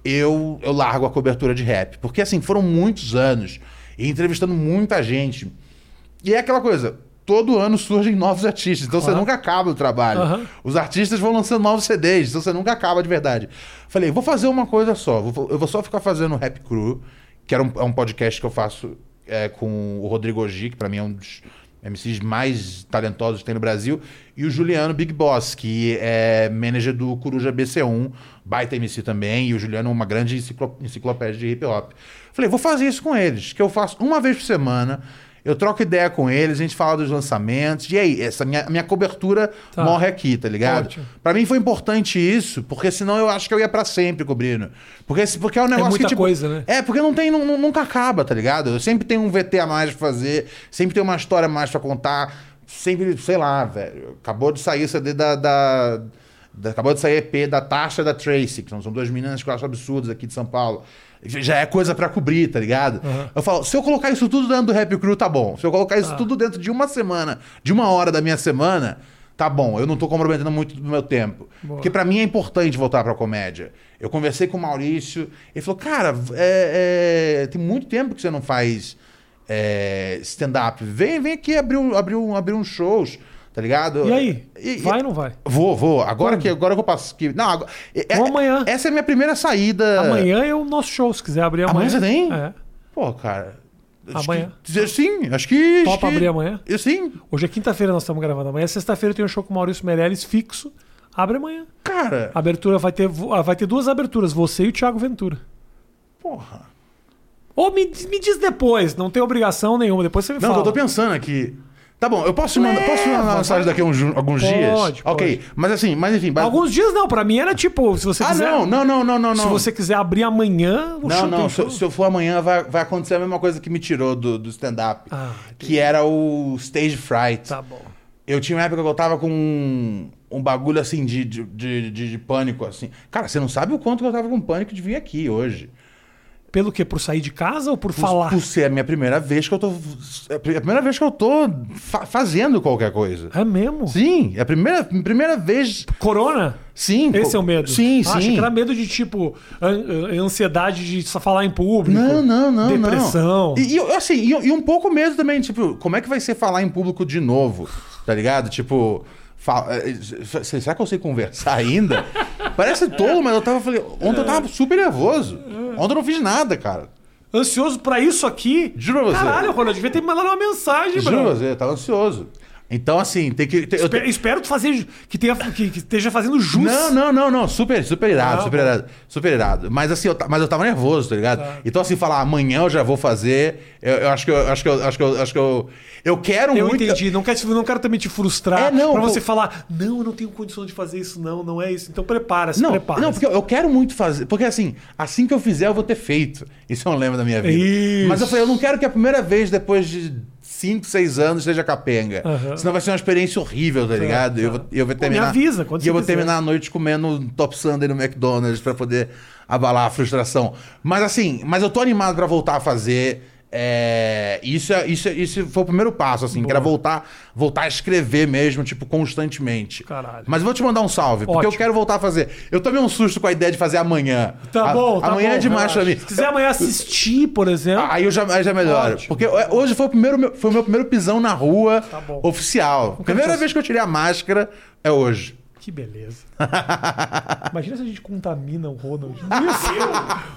eu, eu largo a cobertura de rap. Porque assim, foram muitos anos, e entrevistando muita gente. E é aquela coisa, todo ano surgem novos artistas, então Claro. você nunca acaba o trabalho. Aham. Os artistas vão lançando novos CDs, então você nunca acaba de verdade. Falei, vou fazer uma coisa só, vou- eu vou só ficar fazendo Rap Crew, que era um, é um podcast que eu faço é, com o Rodrigo Ogi, que pra mim é um dos MCs mais talentosos que tem no Brasil, e o Juliano Big Boss, que é manager do Coruja BC1, baita MC também, e o Juliano é uma grande enciclo- enciclopédia de hip hop. Falei, vou fazer isso com eles, que eu faço uma vez por semana, eu troco ideia com eles, a gente fala dos lançamentos, e aí, essa minha, minha cobertura Tá. morre aqui, tá ligado? Pra mim foi importante isso, porque senão eu acho que eu ia pra sempre cobrindo. Porque, porque é um negócio muita que, tipo, coisa, né? É, porque não tem, nu- nunca acaba, tá ligado? Eu sempre tenho um VT a mais pra fazer, sempre tenho uma história a mais pra contar, sempre, sei lá, velho. Acabou de sair o CD da. da- da- acabou de sair EP da Tasha e da Tracy, que são, são duas meninas que eu acho absurdas aqui de São Paulo. Já é coisa pra cobrir, tá ligado? Uhum. Eu falo, se eu colocar isso tudo dentro do Rap Crew, tá bom. Se eu colocar isso Tá. tudo dentro de uma semana, de uma hora da minha semana, tá bom. Eu não tô comprometendo muito do meu tempo. Boa. Porque pra mim é importante voltar pra comédia. Eu conversei com o Maurício, ele falou, cara, é- é, tem muito tempo que você não faz é, stand-up. Vem, vem aqui abrir, abrir, abrir uns shows, tá ligado? E aí? E- vai ou não vai? Vou, vou. Agora Quando? que, agora que eu passo. Que, não, agora, é- Ou amanhã. Essa é a minha primeira saída. Amanhã é o nosso show, se quiser abrir amanhã. Amanhã você tem? É. Pô, cara. acho Amanhã. que- sim, acho que. acho Topa que- abrir amanhã? Eu, sim. Hoje é quinta-feira, nós estamos gravando. Amanhã, sexta-feira, tem um show com o Maurício Meirelles fixo. Abre amanhã. Cara. A abertura vai ter, ah, vai ter duas aberturas, você e o Thiago Ventura. Porra. Ou me, diz- me diz depois, não tem obrigação nenhuma. Depois você me Não, fala. eu tô pensando aqui. Tá bom, eu posso mandar, posso mandar uma mensagem daqui a uns, alguns Pode, dias? pode. Ok, mas assim, mas enfim. mas- Alguns dias não, pra mim era tipo, se você Ah, quiser. não, não, não, não, não. Se você quiser abrir amanhã, o Não, não, se, se eu for amanhã vai, vai acontecer a mesma coisa que me tirou do, do stand-up. Ah, que era o stage fright. Tá bom. Eu tinha uma época que eu tava com um, um bagulho assim de, de, de, de- de pânico, assim. Cara, você não sabe o quanto que eu tava com pânico de vir aqui hoje. Pelo quê? Por sair de casa ou por Por, falar? por ser a minha primeira vez que eu tô. É a primeira vez que eu tô fa- fazendo qualquer coisa. É mesmo? Sim, é a primeira, primeira vez. Corona? Sim. Esse é o medo. Sim, Ah, Achei sim. que era medo de tipo an- an- ansiedade de só falar em público. Não, não, não. Depressão. Não. E, e, assim, e, e um pouco medo também, tipo, como é que vai ser falar em público de novo? Tá ligado? Tipo. Fa- eh, eh, Será que eu sei conversar ainda? Parece tolo, mas eu tava. Falei, ontem eu tava super nervoso. Ontem eu não fiz nada, cara. Ansioso pra isso aqui? Juro pra você. Caralho, Ronald, eu devia ter me mandado uma mensagem, Juro pra bro. você, eu tava ansioso. Então, assim, tem que. tem- eu Espero, espero tu fazer que, tenha, que, que esteja fazendo jus. Não, não, não, não. Super, super irado, Ah, super bom. irado. Super irado. Mas assim, eu, mas eu tava nervoso, tá ligado? Tá. Então, assim, falar amanhã eu já vou fazer. Eu, eu acho que eu acho que eu acho que eu acho que eu. Eu quero Eu muito. entendi. Não quero, não quero também te frustrar É, não, pra você falar, não, eu não tenho condição de fazer isso, não, não é isso. Então prepara-se, Não, prepara não, porque eu, eu quero muito fazer. Porque assim, assim que eu fizer, eu vou ter feito. Isso é um lema da minha vida. Isso. Mas eu falei, eu não quero que a primeira vez, depois de 5, 6 anos, seja capenga. Aham. Senão vai ser uma experiência horrível, tá ligado? Eu, vou, eu vou Pô, terminar. me avisa quando e eu vou quiser. terminar a noite comendo um top sundae no McDonald's pra poder abalar a frustração. Mas assim, mas eu tô animado pra voltar a fazer. É, isso, é- isso, é- isso foi o primeiro passo, assim, que era voltar, voltar a escrever mesmo, tipo, constantemente. Caralho. Mas eu vou te mandar um salve, porque Ótimo. eu quero voltar a fazer. Eu tomei um susto com a ideia de fazer amanhã. Tá A- bom, tá Amanhã bom, é demais relaxa. pra mim. Se quiser amanhã assistir, por exemplo. Aí eu já, aí já melhoro. Ótimo. Porque é, hoje foi o, primeiro, meu- foi o meu primeiro pisão na rua Tá oficial. Primeira vez que eu tirei a máscara é hoje. Que beleza. Imagina se a gente contamina o Ronald.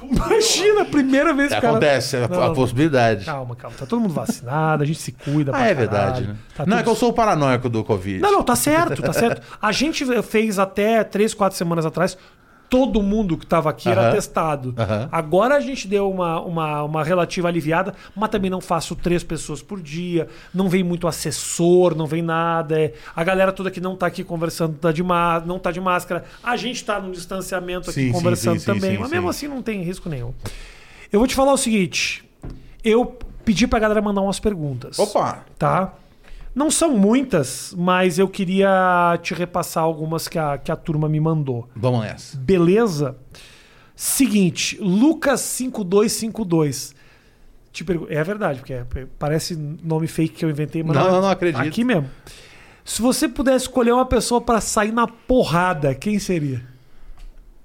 Imagina a primeira vez que o cara... Acontece, é a, Não, a não. possibilidade. Calma, calma. Tá todo mundo vacinado, a gente se cuida. Ah, é verdade, né? Tá não, é tudo que eu sou o paranoico do Covid. Não, não, tá certo, tá certo. A gente fez até três, quatro semanas atrás. Todo mundo que estava aqui era Aham. testado. Aham. Agora a gente deu uma, uma, uma relativa aliviada, mas também não faço três pessoas por dia. Não vem muito assessor, não vem nada. é- A galera toda que não tá aqui conversando tá de não tá de máscara. A gente tá num distanciamento aqui Sim, conversando sim, sim, também. mas mesmo sim. assim não tem risco nenhum. Eu vou te falar o seguinte. Eu pedi pra galera mandar umas perguntas Opa! tá? Não são muitas, mas eu queria te repassar algumas que a, que a turma me mandou. Vamos nessa. Beleza? Seguinte, Lucas 5252. Te pergu- É verdade, porque é- parece nome fake que eu inventei, mas Não, é. não, não acredito. Aqui mesmo. Se você pudesse escolher uma pessoa pra sair na porrada, quem seria?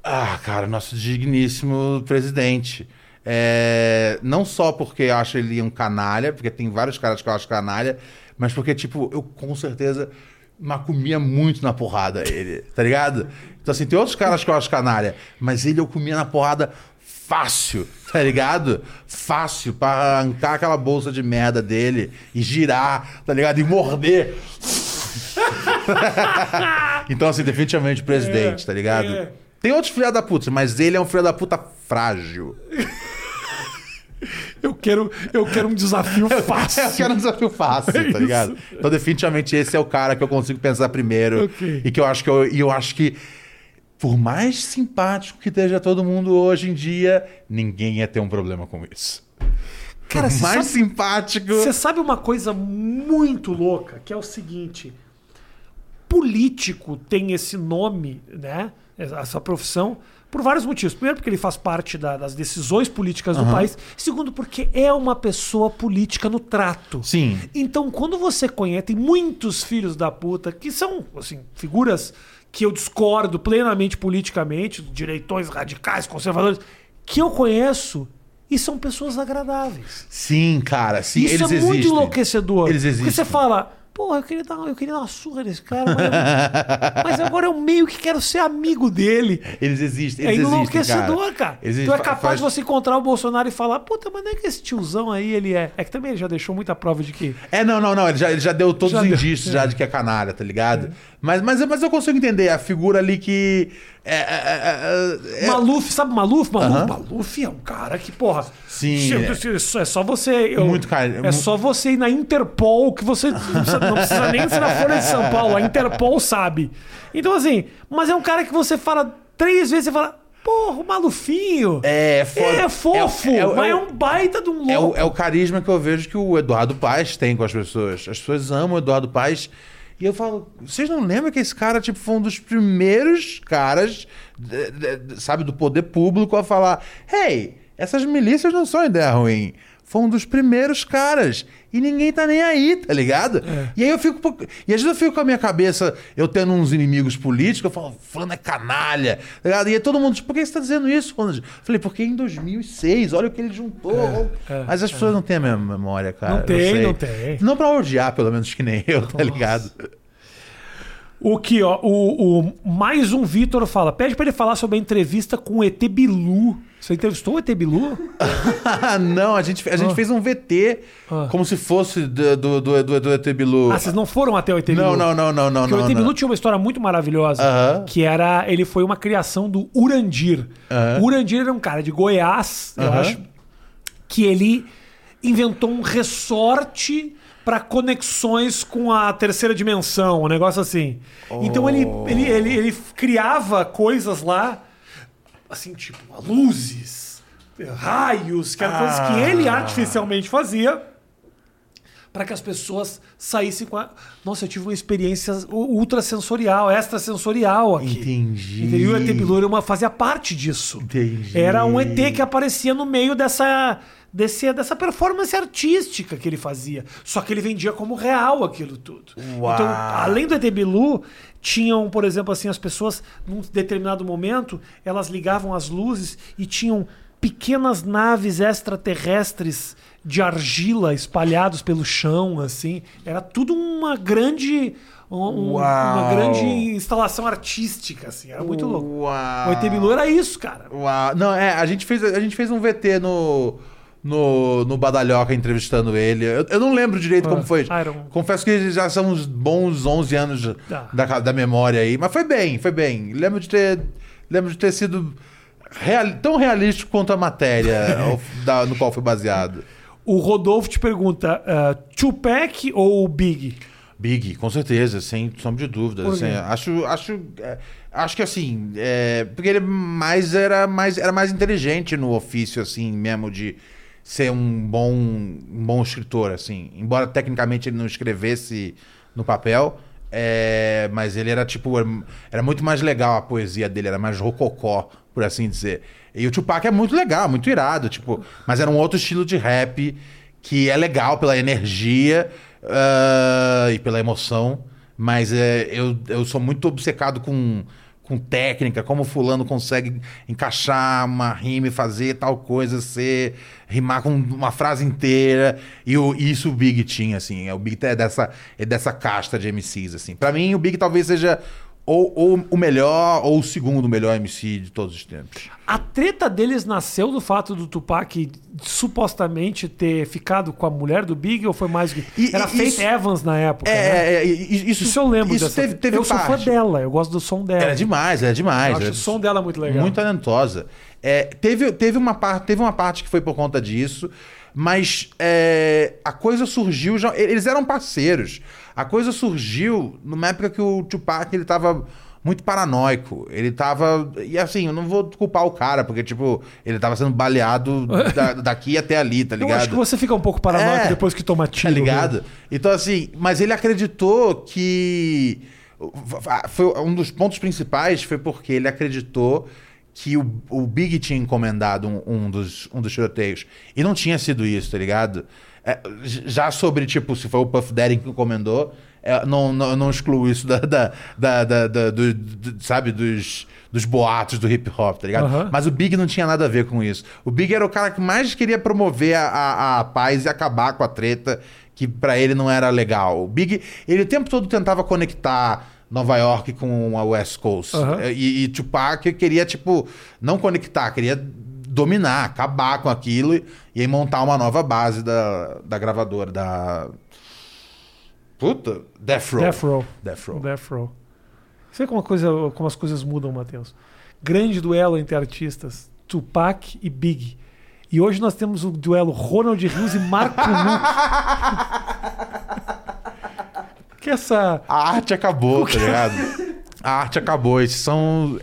Ah, cara, nosso digníssimo presidente. É, não só porque eu acho ele um canalha, porque tem vários caras que eu acho canalha, mas porque, tipo, eu com certeza macumia muito na porrada ele, tá ligado? Então, assim, tem outros caras que eu acho canalha, mas ele eu comia na porrada fácil, tá ligado? Fácil pra arrancar aquela bolsa de merda dele e girar, tá ligado? E morder. então, assim, definitivamente presidente, É, tá ligado? é. Tem outros filha da puta, mas ele é um filho da puta frágil. Eu quero, eu quero um desafio fácil. Eu quero um desafio fácil, É tá ligado? Então, definitivamente, esse é o cara que eu consigo pensar primeiro. Ok. E que eu acho que eu, e eu acho que, por mais simpático que esteja todo mundo hoje em dia, ninguém ia ter um problema com isso. Cara, por mais sabe- simpático. Você sabe uma coisa muito louca, que é o seguinte: político tem esse nome, né? Essa profissão, por vários motivos. Primeiro, porque ele faz parte da- das decisões políticas do país. Segundo, porque é uma pessoa política no trato. Sim. Então, quando você conhece, tem muitos filhos da puta que são, assim, figuras que eu discordo plenamente politicamente, direitões radicais, conservadores, que eu conheço e são pessoas agradáveis. Sim, cara. Sim, Isso eles é muito existem. enlouquecedor. Eles Porque você existem. fala, porra, eu queria, dar, eu queria dar uma surra nesse cara, mas, eu- mas agora eu meio que quero ser amigo dele. Eles existem. É Eles existem, enlouquecedor, cara. Eles Tu é capaz Faz- de você encontrar o Bolsonaro e falar, puta, mas não é que esse tiozão aí, ele é. É que também ele já deixou muita prova de que. É, não, não, não. Ele já, ele já deu todos Já os deu. indícios já de que é canalha, tá ligado? Mas, mas, mas eu consigo entender a figura ali que. É, é, é, é- Maluf, sabe Maluf? Maluf, Aham. Maluf é um cara que, porra. Sim, é. É só você. eu- Muito cara- É só você ir na Interpol que você. Não precisa, não precisa nem ser na Folha de São Paulo. A Interpol sabe. Então, assim, mas é um cara que você fala três vezes e fala. Porra, o Malufinho. É, foda. É fofo, É, é, é, mas é um baita de um é, o, louco. é o carisma que eu vejo que o Eduardo Paes tem com as pessoas. As pessoas amam o Eduardo Paes. E eu falo, vocês não lembram que esse cara tipo, foi um dos primeiros caras, sabe, do poder público a falar: hey, essas milícias não são ideia ruim. Foi um dos primeiros caras. E ninguém tá nem aí, tá ligado? É. E aí eu fico. E às vezes eu fico com a minha cabeça, eu tendo uns inimigos políticos, eu falo, fulano é canalha, tá ligado? E aí todo mundo, tipo, por que você tá dizendo isso, Ronald? Eu Falei, porque em 2006, olha o que ele juntou. é, Mas as pessoas não têm a mesma memória, cara. Não tem, não tem. Não pra odiar, pelo menos que nem eu, tá ligado? O que, ó, o, o- mais um Vitor fala, pede pra ele falar sobre a entrevista com o ET Bilu. Você entrevistou o ET Bilu? Não, a gente, a gente Ah. fez um VT Ah. como se fosse do, do, do, do, ET Bilu. Ah, vocês não foram até o ET Bilu? Não, não, não, não, não. Porque não, o ET Bilu não. tinha uma história muito maravilhosa, Aham. que era, ele foi uma criação do Urandir. Aham. O Urandir era um cara de Goiás, eu Aham. acho, que ele inventou um ressorte para conexões com a terceira dimensão, um negócio assim. Então ele, Oh. ele, ele, ele criava coisas lá, assim, tipo, luzes, raios, que eram coisas que ele Ah. artificialmente fazia para que as pessoas saíssem com a... Nossa, eu tive uma experiência ultrasensorial, extrasensorial aqui. Entendi. Entendeu? E o ET era uma, fazia parte disso. Entendi. Era um ET que aparecia no meio dessa, desse, dessa performance artística que ele fazia. Só que ele vendia como real aquilo tudo. Uau. Então, além do ET Bilu, tinham, por exemplo, assim, as pessoas, num determinado momento, elas ligavam as luzes e tinham pequenas naves extraterrestres de argila espalhados pelo chão, assim. Era tudo uma grande um- um- uma grande instalação artística, assim. Era muito louco. Uau. O ET Bilu era isso, cara. Uau. Não, é, a gente fez, a gente fez um VT no, no, no Badalhoca entrevistando ele. Eu, eu não lembro direito como Ah, foi. Confesso que já são uns bons 11 anos Tá. da, da memória aí. Mas foi bem, foi bem. Lembro de ter, lembro de ter sido real- tão realístico quanto a matéria da- no qual foi baseado. O Rodolfo te pergunta: uh, Tupac ou Big? Big, com certeza, sem sombra de dúvida. Assim, acho, acho, é, acho que assim, é, porque ele mais era mais era mais inteligente no ofício, assim, mesmo de ser um bom, um bom escritor, assim. Embora tecnicamente ele não escrevesse no papel, é, mas ele era tipo era, muito mais legal a poesia dele, era mais rococó, por assim dizer. E o Tupac é muito legal, muito irado, tipo, mas era um outro estilo de rap que é legal pela energia ah, e pela emoção, mas é, eu, eu sou muito obcecado com, com técnica, como fulano consegue encaixar uma rima e fazer tal coisa, ser, rimar com uma frase inteira, e o, isso o Big tinha, assim, o Big é dessa, é dessa casta de MCs, assim. Pra mim, o Big talvez seja ou, ou o melhor ou o segundo melhor MC de todos os tempos. A treta deles nasceu do fato do Tupac supostamente ter ficado com a mulher do Big ou foi mais que. E- Era Faith Evans na época. né? É, é, é, e- isso, Isso eu lembro isso dessa. teve, teve eu sou fã parte. dela, eu gosto do som dela. Era demais, era demais. Eu acho era o som dela muito legal. Muito talentosa. É, teve, teve, uma parte, teve uma parte que foi por conta disso, mas é, a coisa surgiu já. Eles eram parceiros. A coisa surgiu numa época que o Tupac ele tava muito paranoico. Ele tava. E assim, eu não vou culpar o cara, porque, tipo, ele tava sendo baleado da- daqui até ali, tá Eu ligado? acho que você fica um pouco paranoico É. depois que toma tiro. Tá ligado? Então, assim, mas ele acreditou que. Foi um dos pontos principais foi porque ele acreditou que o, o Big tinha encomendado um, um dos, um dos tiroteios. E não tinha sido isso, tá ligado? É, já sobre, tipo, se foi o Puff Daddy que encomendou, é, não, não, não excluo isso da, da, da, da- da- do, do- sabe, dos, dos boatos do hip hop, tá ligado? Aham. Mas o Big não tinha nada a ver com isso. O Big era o cara que mais queria promover a, a, a paz e acabar com a treta, que pra ele não era legal. O Big, ele o tempo todo tentava conectar Nova York com a West Coast. Aham. E, e Tupac queria, tipo, não conectar, queria dominar, acabar com aquilo e, e aí montar uma nova base da, da gravadora, da. Puta, Death Row. Death Row. Death Row. Death Row. Você vê como, coisa, como as coisas mudam, Matheus. Grande duelo entre artistas, Tupac e Big. E hoje nós temos o duelo Ronald Rios e Marco Luque. que essa. A arte acabou, tá ligado? A arte acabou. Esses são.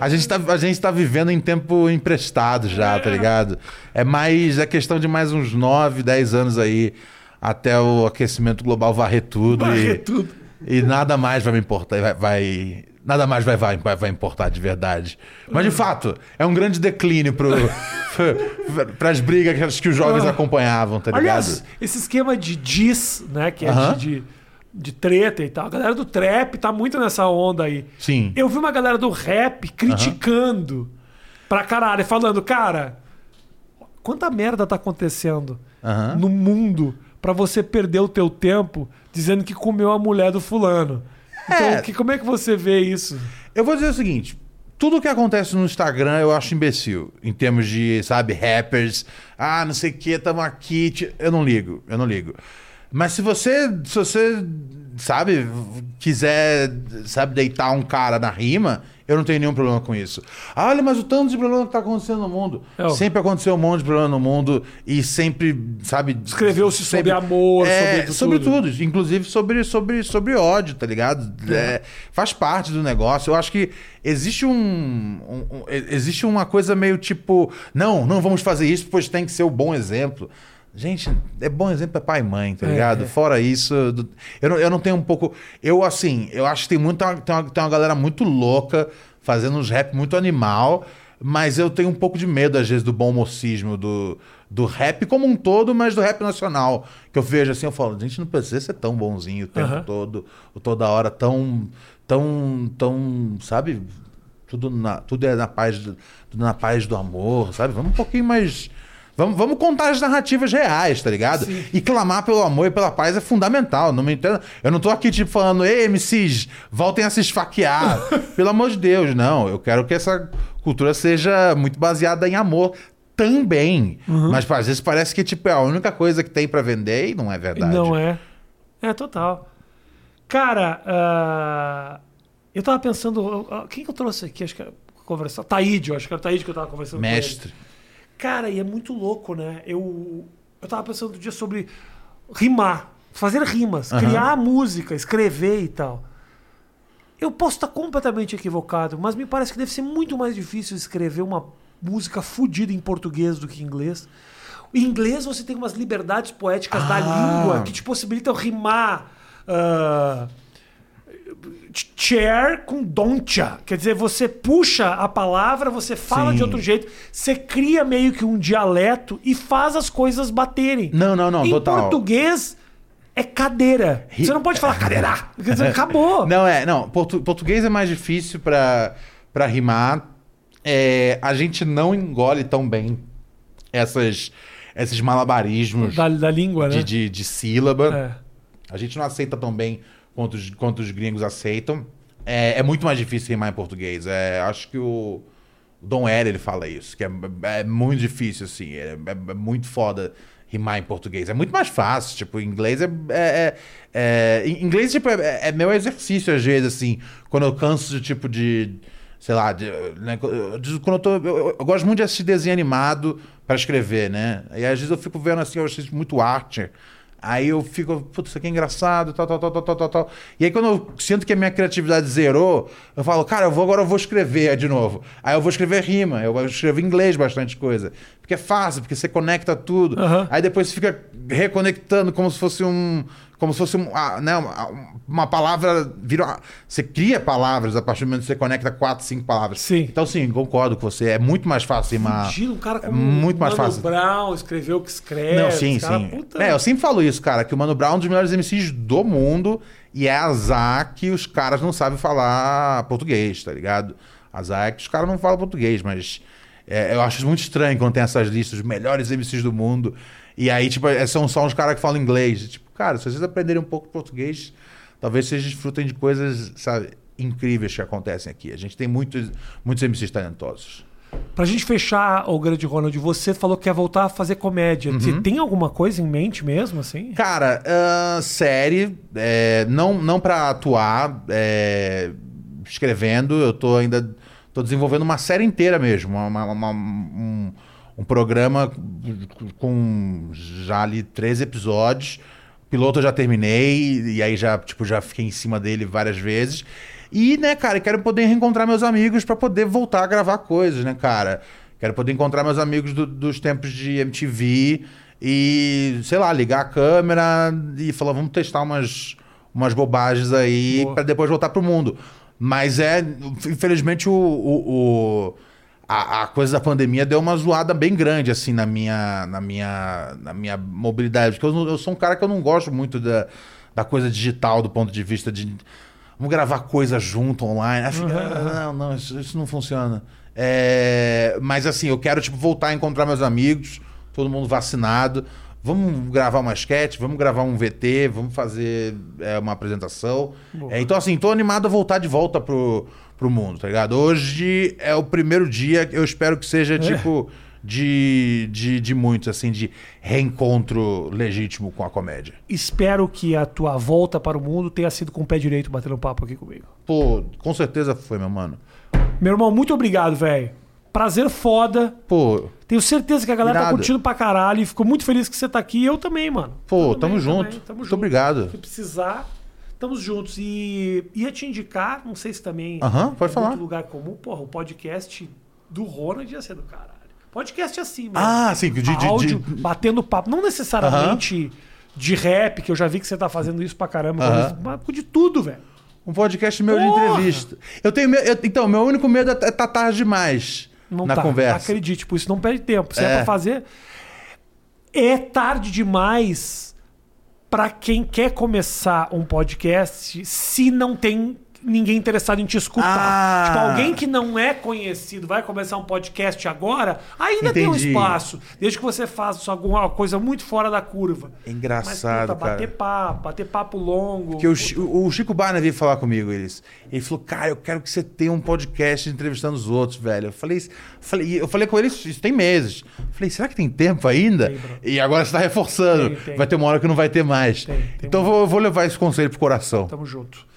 A gente, tá, a gente tá vivendo em tempo emprestado já, tá ligado? É mais. É questão de mais uns 9, 10 anos aí. Até o aquecimento global varrer tudo. Varrer e, tudo. E nada mais vai me importar. Vai, vai- nada mais vai, vai, vai, importar de verdade. Mas de fato, é um grande declínio para as brigas que os jovens Ah. acompanhavam, tá ligado? Aliás, esse esquema de diss, né? Que é Aham. de, de, de treta e tal. A galera do trap tá muito nessa onda aí. Sim. Eu vi uma galera do rap criticando pra caralho, falando, cara, quanta merda tá acontecendo Aham. no mundo pra você perder o teu tempo dizendo que comeu a mulher do fulano. Então, É. que, como é que você vê isso? Eu vou dizer o seguinte: tudo que acontece no Instagram eu acho imbecil. Em termos de, sabe, rappers. Ah, não sei o que, tamo aqui. Eu não ligo, eu não ligo. Mas se você, se você, sabe, quiser, sabe, deitar um cara na rima, eu não tenho nenhum problema com isso. Ah, olha, mas o tanto de problema que tá acontecendo no mundo. É, ó. Sempre aconteceu um monte de problema no mundo e sempre, sabe... Escreveu-se sobre amor, é, sobre sobre tudo. tudo. Inclusive sobre, sobre, sobre ódio, tá ligado? É, faz parte do negócio. Eu acho que existe um, um- um- Existe uma coisa meio tipo. Não, não vamos fazer isso, pois tem que ser o bom exemplo. Gente, é bom exemplo é pai e mãe, tá É, ligado? é. Fora isso, eu não, eu não tenho um pouco. Eu, assim, eu acho que tem muita. Tem uma, tem uma galera muito louca fazendo uns rap muito animal, mas eu tenho um pouco de medo, às vezes, do bom mocismo do, do rap como um todo, mas do rap nacional. Que eu vejo assim, eu falo, gente, não precisa ser tão bonzinho o tempo Aham. todo, toda hora, tão. tão. tão. sabe? Tudo, na, tudo é na paz, do, tudo na paz do amor, sabe? Vamos um pouquinho mais. Vamos, vamos contar as narrativas reais, tá ligado? Sim. E clamar pelo amor e pela paz é fundamental. Não me entendo. Eu não tô aqui, tipo, falando, ei, MCs, voltem a se esfaquear. pelo amor de Deus, não. Eu quero que essa cultura seja muito baseada em amor também. Uhum. Mas às vezes parece que, tipo, é a única coisa que tem pra vender e não é verdade. Não é. É, total. Cara, ah, eu tava pensando. Quem que eu trouxe aqui? Acho que era conversar. Taíde, eu acho que era o Taíde que eu tava conversando com ele. Cara, e é muito louco, né? Eu, eu tava pensando outro dia sobre rimar, fazer rimas, Aham. criar música, escrever e tal. Eu posso estar completamente equivocado, mas me parece que deve ser muito mais difícil escrever uma música fodida em português do que em inglês. Em inglês você tem umas liberdades poéticas da Ah. língua que te possibilitam rimar. ah, chair com doncha. Quer dizer, você puxa a palavra, você fala Sim. de outro jeito, você cria meio que um dialeto e faz as coisas baterem. Não, não, não, em total. português é cadeira. Você não pode falar cadeira. Dizer, acabou. Não, é, não. Portu- português é mais difícil pra, pra rimar. É, a gente não engole tão bem essas, esses malabarismos Da, da língua, né? de, de, de sílaba. É. A gente não aceita tão bem quanto os, quanto os gringos aceitam. É, é muito mais difícil rimar em português. É, acho que o Dom L, ele fala isso, que é, é muito difícil, assim. É, é- é muito foda rimar em português. É muito mais fácil. Tipo, inglês é... é- é- é- inglês, tipo, é, meu exercício, às vezes, assim. Quando eu canso de, tipo, de... Sei lá, de, né, quando eu tô... Eu, eu- gosto muito de assistir desenho animado pra escrever, né? E às vezes eu fico vendo, assim, eu assisto muito arte... Aí eu fico, putz, isso aqui é engraçado, tal, tal, tal, tal, tal, tal. E aí quando eu sinto que a minha criatividade zerou, eu falo, cara, eu vou agora eu vou escrever de novo. Aí eu vou escrever rima, eu escrevo em inglês bastante coisa. Porque é fácil, porque você conecta tudo. Aham. Aí depois você fica reconectando como se fosse um. Como se fosse um, ah, né, uma, uma palavra. Vira, uma- você cria palavras a partir do momento que você conecta quatro, cinco palavras. Sim. Então, sim, concordo com você. É muito mais fácil rimar. Fugindo, um cara é como muito mais Mano fácil. Brown escreveu o que escreve. Não, sim, cara, sim. puta- É, eu sempre falo isso, cara, que o Mano Brown é um dos melhores MCs do mundo e é azar que os caras não sabem falar português, tá ligado? Azar é que os caras não falam português, mas é, eu acho muito estranho quando tem essas listas, os melhores MCs do mundo, e aí, tipo, é- são só uns caras que falam inglês. Tipo, cara, se vocês aprenderem um pouco de português, talvez vocês desfrutem de coisas, sabe, incríveis que acontecem aqui. A gente tem muitos, muitos MCs talentosos. Pra gente fechar, o grande Ronald, você falou que quer voltar a fazer comédia. Uhum. Você tem alguma coisa em mente mesmo, assim? Cara, ah, série, é, não, não pra atuar, é, escrevendo, eu tô ainda tô desenvolvendo uma série inteira mesmo, uma- uma- um, um programa com já ali 13 episódios. Piloto eu já terminei, e aí já, tipo, já fiquei em cima dele várias vezes. E, né, cara, quero poder reencontrar meus amigos pra poder voltar a gravar coisas, né, cara? Quero poder encontrar meus amigos do- dos tempos de MTV e, sei lá, ligar a câmera e falar, vamos testar umas, umas bobagens aí Boa. pra depois voltar pro mundo. Mas é, infelizmente, o, o- o- a, a coisa da pandemia deu uma zoada bem grande, assim, na minha, na minha, na minha mobilidade. Porque eu, eu sou um cara que eu não gosto muito da, da coisa digital do ponto de vista de. Vamos gravar coisa junto online. Aí fica, "Ah, não, não, isso, isso não funciona. É, mas assim, eu quero tipo, voltar a encontrar meus amigos, todo mundo vacinado. Vamos gravar uma sketch, vamos gravar um VT, vamos fazer é, uma apresentação. É, então, assim, tô animado a voltar de volta pro, pro mundo, tá ligado? Hoje é o primeiro dia, eu espero que seja, tipo, de, de, de muitos, assim, de reencontro legítimo com a comédia. Espero que a tua volta para o mundo tenha sido com o pé direito batendo papo aqui comigo. Pô, com certeza foi, meu mano. Meu irmão, muito obrigado, velho. Prazer foda. Pô, Tenho certeza que a galera tá Irado. curtindo pra caralho e ficou muito feliz que você tá aqui. E eu também, mano. pô, Eu tamo também, junto. também, tamo Muito junto. obrigado. Se precisar, estamos juntos. E ia te indicar, não sei se também Aham, pode é falar. muito lugar comum, porra, o podcast do Ronald ia ser do caralho. Podcast assim, mesmo. Ah, sim, de- de- de- Áudio, batendo papo. Não necessariamente de rap, que eu já vi que você tá fazendo isso pra caramba, Aham. mas de tudo, velho. Um podcast meu de Porra! entrevista. Eu tenho eu- então, meu único medo é estar tarde demais Não na tá. conversa. Acredite, tipo, isso não perde tempo. Se é, É. pra fazer. É tarde demais pra quem quer começar um podcast se não tem ninguém interessado em te escutar. Ah. Tipo, alguém que não é conhecido vai começar um podcast agora, ainda tem um Entendi. espaço. Desde que você faça alguma coisa muito fora da curva. É engraçado, Mas, puta, bater cara. papo, bater papo longo. Porque o, o Chico Barney veio falar comigo, eles. Ele falou, cara, eu quero que você tenha um podcast entrevistando os outros, velho. Eu falei, falei, eu falei com ele isso, tem meses. Eu falei, será que tem tempo ainda? Tem, e agora você tá reforçando. Tem, tem. Vai ter uma hora que não vai ter mais. Então eu vou, vou levar esse conselho pro coração. Tamo junto.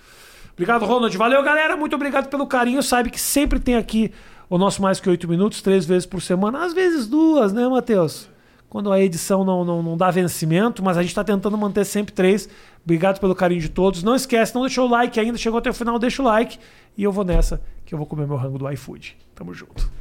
Obrigado, Ronald. Valeu, galera. Muito obrigado pelo carinho. Sabe que sempre tem aqui o nosso Mais Que Oito Minutos, três vezes por semana. Às vezes duas, né, Matheus? Quando a edição não, não, não dá vencimento, mas a gente está tentando manter sempre três. Obrigado pelo carinho de todos. Não esquece, não deixou o like ainda, chegou até o final, deixa o like. E eu vou nessa, que eu vou comer meu rango do iFood. Tamo junto.